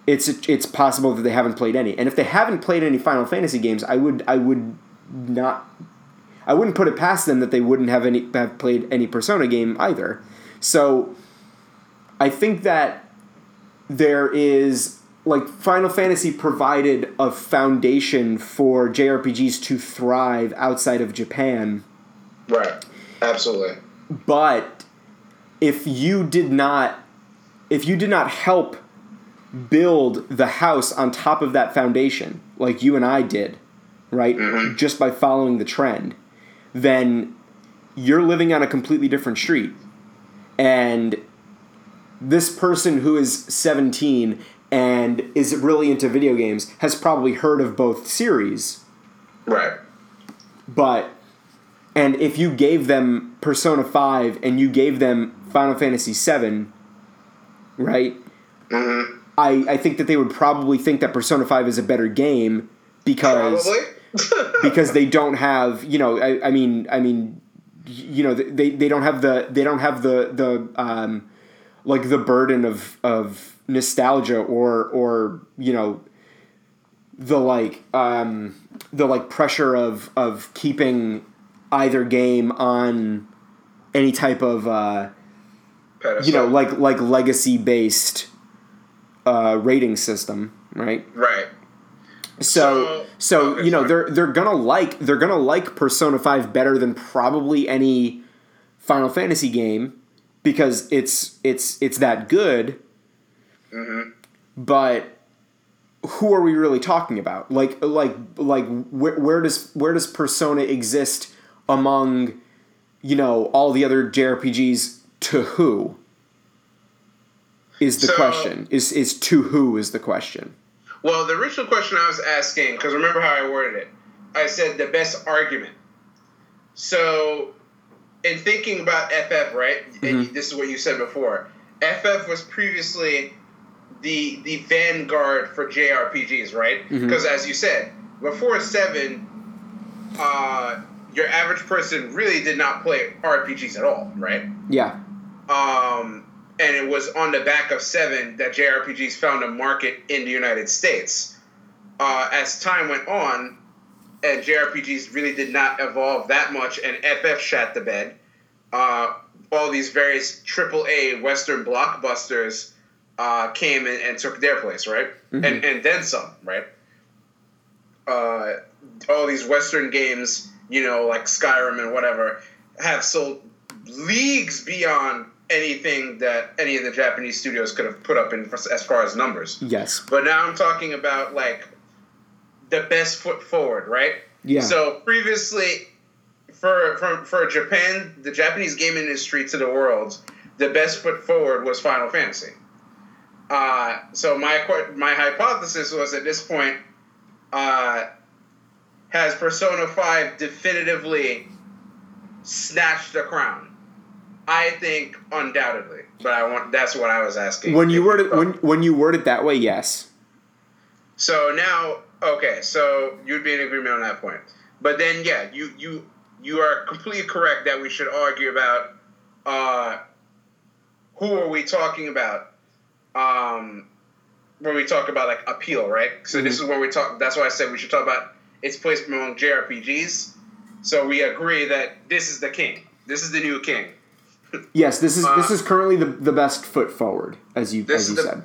It's it's possible that they haven't played any. And if they haven't played any final fantasy games i would i would not i wouldn't put it past them that they wouldn't have any have played any persona game either so i think that there is like Final Fantasy provided a foundation for JRPGs to thrive outside of Japan. Right. Absolutely. But if you did not if you did not help build the house on top of that foundation like you and I did, right? Mm-hmm. Just by following the trend, then you're living on a completely different street. And this person who is 17 and is really into video games has probably heard of both series, Right. but and if you gave them Persona 5 and you gave them Final Fantasy 7, right? Mm-hmm. I, I think that they would probably think that Persona 5 is a better game because Probably. Because they don't have you know I, I mean I mean you know they, they don't have the they don't have the the um, like the burden of of nostalgia or or you know the like um, the like pressure of of keeping either game on any type of uh, you know like like legacy based uh, rating system right Right. So So- so okay, you know sorry. they're they're gonna like they're gonna like Persona Five better than probably any Final Fantasy game because it's it's it's that good. Mm-hmm. But who are we really talking about? Like like like where, where does where does Persona exist among you know all the other JRPGs to who? Is the So- question. Is is to who is the question. Well, the original question I was asking, because remember how I worded it? I said the best argument. So, in thinking about FF, right? And Mhm. this is what you said before. FF was previously the the vanguard for JRPGs, right? Because as you said, before seven, uh, your average person really did not play RPGs at all, right? Yeah. um, and it was on the back of seven that JRPGs found a market in the United States. Uh, as time went on, and JRPGs really did not evolve that much, and FF shat the bed. Uh, all these various AAA Western blockbusters uh, came and, and took their place, right? Mhm. And and then some, right? Uh, all these Western games, you know, like Skyrim and whatever, have sold leagues beyond anything that any of the Japanese studios could have put up in as far as numbers. Yes. But now I'm talking about like the best foot forward, right? Yeah. So previously, for for for Japan, the Japanese game industry to the world, the best foot forward was Final Fantasy. Uh, so my my hypothesis was at this point, uh, has Persona Five definitively snatched the crown? I think undoubtedly, but I want that's what I was asking. when you word it when when you word it that way, yes. So now, okay, so you'd be in agreement on that point. But then, yeah, you you you are completely correct that we should argue about uh, who are we talking about um, when we talk about like appeal, right? So this is where we talk. That's why I said we should talk about its place among JRPGs. So we agree that this is the king. This is the new king. Yes, this is Uh, this is currently the, the best foot forward, as you This as you the- said.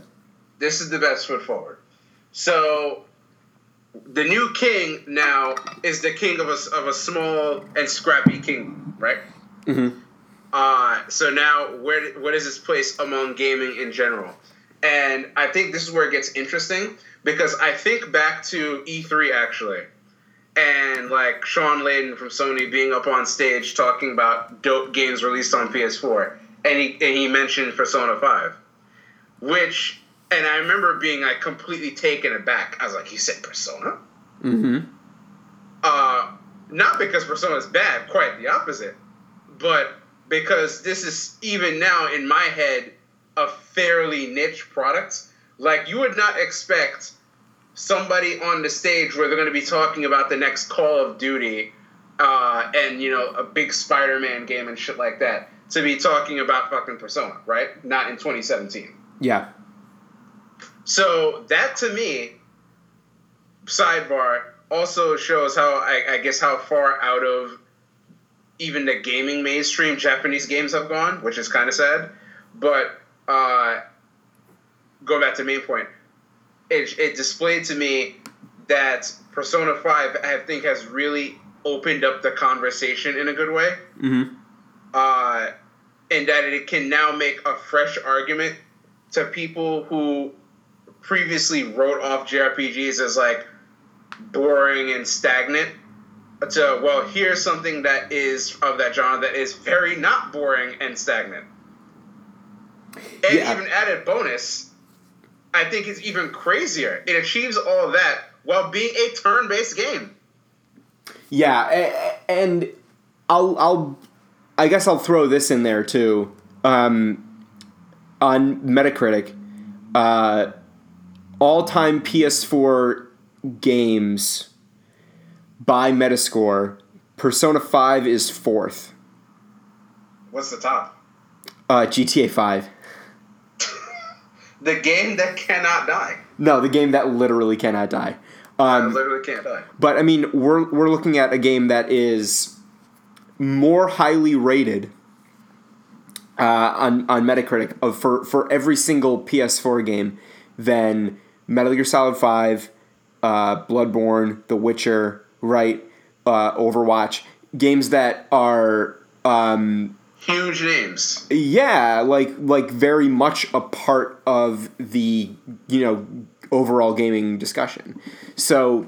this is the best foot forward. So the new king now is the king of a, of a small and scrappy kingdom, right? Mm-hmm. Uh, so now where what is his place among gaming in general? And I think this is where it gets interesting because I think back to E3 actually. And like Shawn Layden from Sony being up on stage talking about dope games released on PS4, and he and he mentioned Persona Five, which and I remember being like completely taken aback. I was like, "You said Persona?" Mm-hmm. Uh, not because Persona is bad, quite the opposite, but because this is even now in my head a fairly niche product. Like you would not expect somebody on the stage where they're going to be talking about the next Call of Duty uh, and you know a big Spider-Man game and shit like that to be talking about fucking Persona, right? Not in 2017. Yeah. So that to me, sidebar, also shows how I, I guess how far out of even the gaming mainstream Japanese games have gone, which is kind of sad. But uh, go back to the main point. It, it displayed to me that Persona Five, I think, has really opened up the conversation in a good way. Mm-hmm. Uh, and that it can now make a fresh argument to people who previously wrote off JRPGs as like boring and stagnant. To well, here's something that is of that genre that is very not boring and stagnant. And Yeah. even added bonus, I think it's even crazier. It achieves all that while being a turn-based game. Yeah, and I'll I'll I guess I'll throw this in there too. Um, on Metacritic, uh, all-time PS4 games by Metascore, Persona 5 is fourth. What's the top? Uh, GTA 5. The game that cannot die. No, the game that literally cannot die. I Um, literally can't die. But I mean, we're we're looking at a game that is more highly rated uh, on on Metacritic of for for every single PS4 game than Metal Gear Solid Five, uh, Bloodborne, The Witcher, right, uh, Overwatch, games that are. Um, Huge names. yeah, like like very much a part of the you know overall gaming discussion. So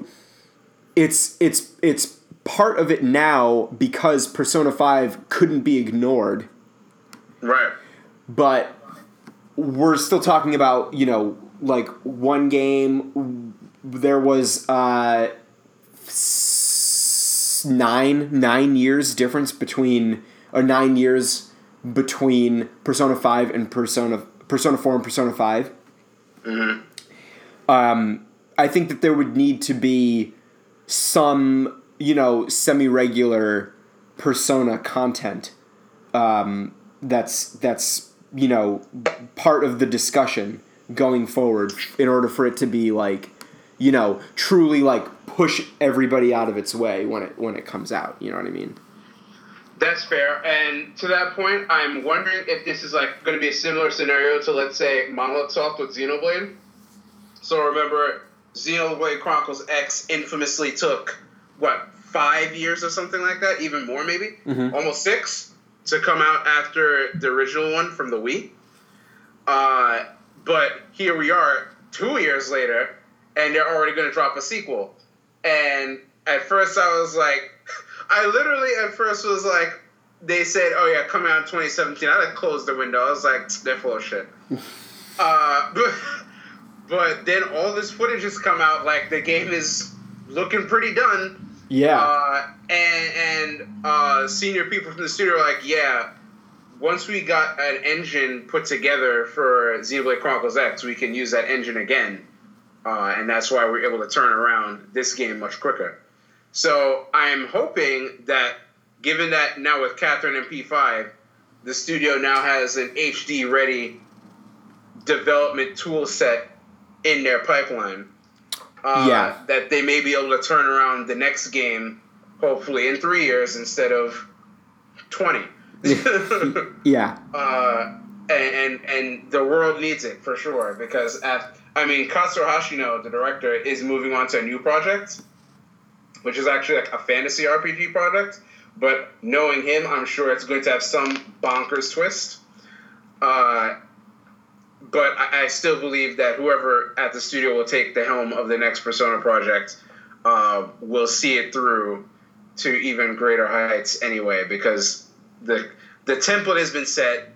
it's it's it's part of it now because Persona 5 couldn't be ignored, Right. but we're still talking about, you know, like one game there was uh s- nine nine years difference between or nine years between Persona 5 and Persona Persona 4 and Persona 5. Um, I think that there would need to be some, you know, semi-regular Persona content um, that's that's you know part of the discussion going forward in order for it to be like you know truly like push everybody out of its way when it when it comes out. You know what i mean That's fair. And to that point, I'm wondering if this is like going to be a similar scenario to let's say Monolith Soft with Xenoblade. So remember, Xenoblade Chronicles X infamously took what five years or something like that, even more maybe, almost six, to come out after the original one from the Wii. Uh, but here we are, two years later, and they're already going to drop a sequel. And at first, I was like, I literally at first was like, they said, "Oh yeah, coming out in 2017." I like closed the window. I was like, "They're full of shit." uh, but, but then all this footage has come out. Like the game is looking pretty done. yeah Uh, and and uh, senior people from the studio are like, yeah, once we got an engine put together for Xenoblade Chronicles X, we can use that engine again. Uh, and that's why we're able to turn around this game much quicker. So I'm hoping that, given that now with Catherine and P5, the studio now has an HD ready development tool set in their pipeline. Uh, Yeah. That they may be able to turn around the next game, hopefully in three years instead of 20. yeah uh, and, and and the world needs it for sure because at, I mean Katsura Hashino, the director, is moving on to a new project, which is actually like a fantasy RPG project. But knowing him, I'm sure it's going to have some bonkers twist. Uh, but I, I still believe that whoever at the studio will take the helm of the next Persona project uh, will see it through to even greater heights anyway, because the the template has been set,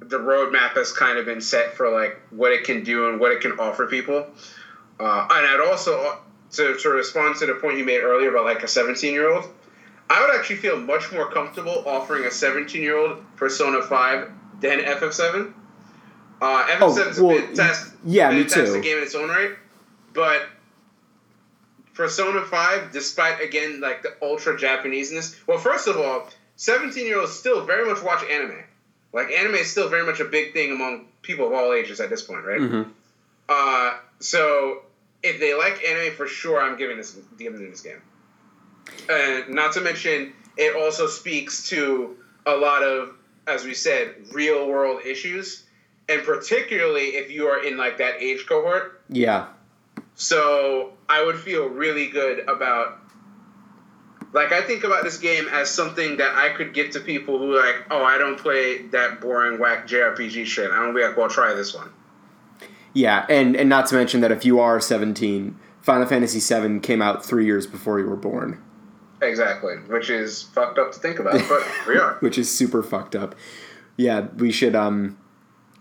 the roadmap has kind of been set for like what it can do and what it can offer people. Uh, and I'd also to to respond to the point you made earlier about like a 17 year old, I would actually feel much more comfortable offering a 17 year old Persona 5 than FF7. Uh, FF7 is Oh, well, a fantastic, yeah, me too. game in its own right, but Persona 5, despite again like the ultra Japaneseness. Well, first of all, 17 year olds still very much watch anime. Like anime is still very much a big thing among people of all ages at this point, right? Mm-hmm. Uh, so if they like anime, for sure, I'm giving this giving this game. And not to mention, it also speaks to a lot of, as we said, real world issues, and particularly if you are in like that age cohort, yeah So I would feel really good about. Like I think about this game as something that I could give to people who like, oh, I don't play that boring whack JRPG shit. I don't be like, well, try this one. Yeah, and and not to mention that if you are 17, Final Fantasy VII came out three years before you were born. Exactly, which is fucked up to think about, but we are. which is super fucked up. Yeah, we should um,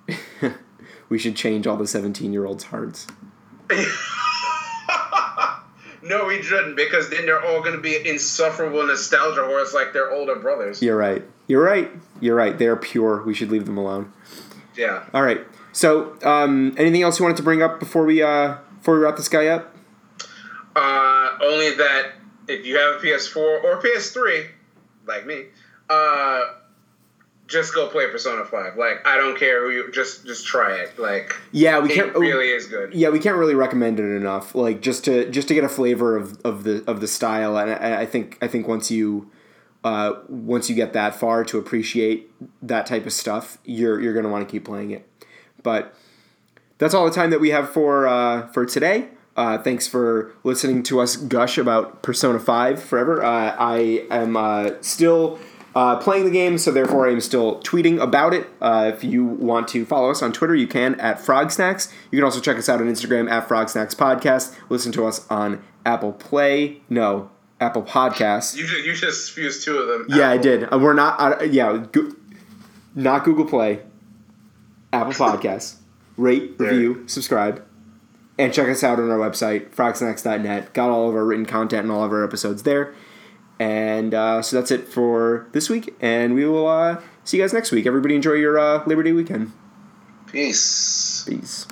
we should change all the 17 year olds' hearts. no, we shouldn't, because then they're all going to be insufferable nostalgia, or it's like their older brothers. You're right. You're right. You're right. They're pure. We should leave them alone. Yeah. All right. So, um, anything else you wanted to bring up before we uh, before we wrap this guy up? Uh, only that if you have a PS4 or PS3, like me, uh, just go play Persona Five. Like I don't care who you just just try it. Like Yeah, we it can't. really is good. Yeah, we can't really recommend it enough. Like just to just to get a flavor of, of the of the style, and I, I think I think once you uh, once you get that far to appreciate that type of stuff, you're you're gonna want to keep playing it. But that's all the time that we have for uh, for today. Uh, thanks for listening to us gush about Persona Five forever. Uh, I am uh, still. Uh, playing the game, so therefore I am still tweeting about it. Uh, if you want to follow us on Twitter, you can at Frogsnacks. You can also check us out on Instagram at Frogsnacks Podcast. Listen to us on Apple Play, no, Apple Podcasts. You just, you just fused two of them. Yeah, I did. We're not. Uh, yeah, go, not Google Play. Apple Podcasts. Rate, review, subscribe, and check us out on our website frogsnacks.net. Got all of our written content and all of our episodes there. And uh, so that's it for this week, and we will uh, see you guys next week. Everybody enjoy your uh, Labor Day weekend. Peace. Peace.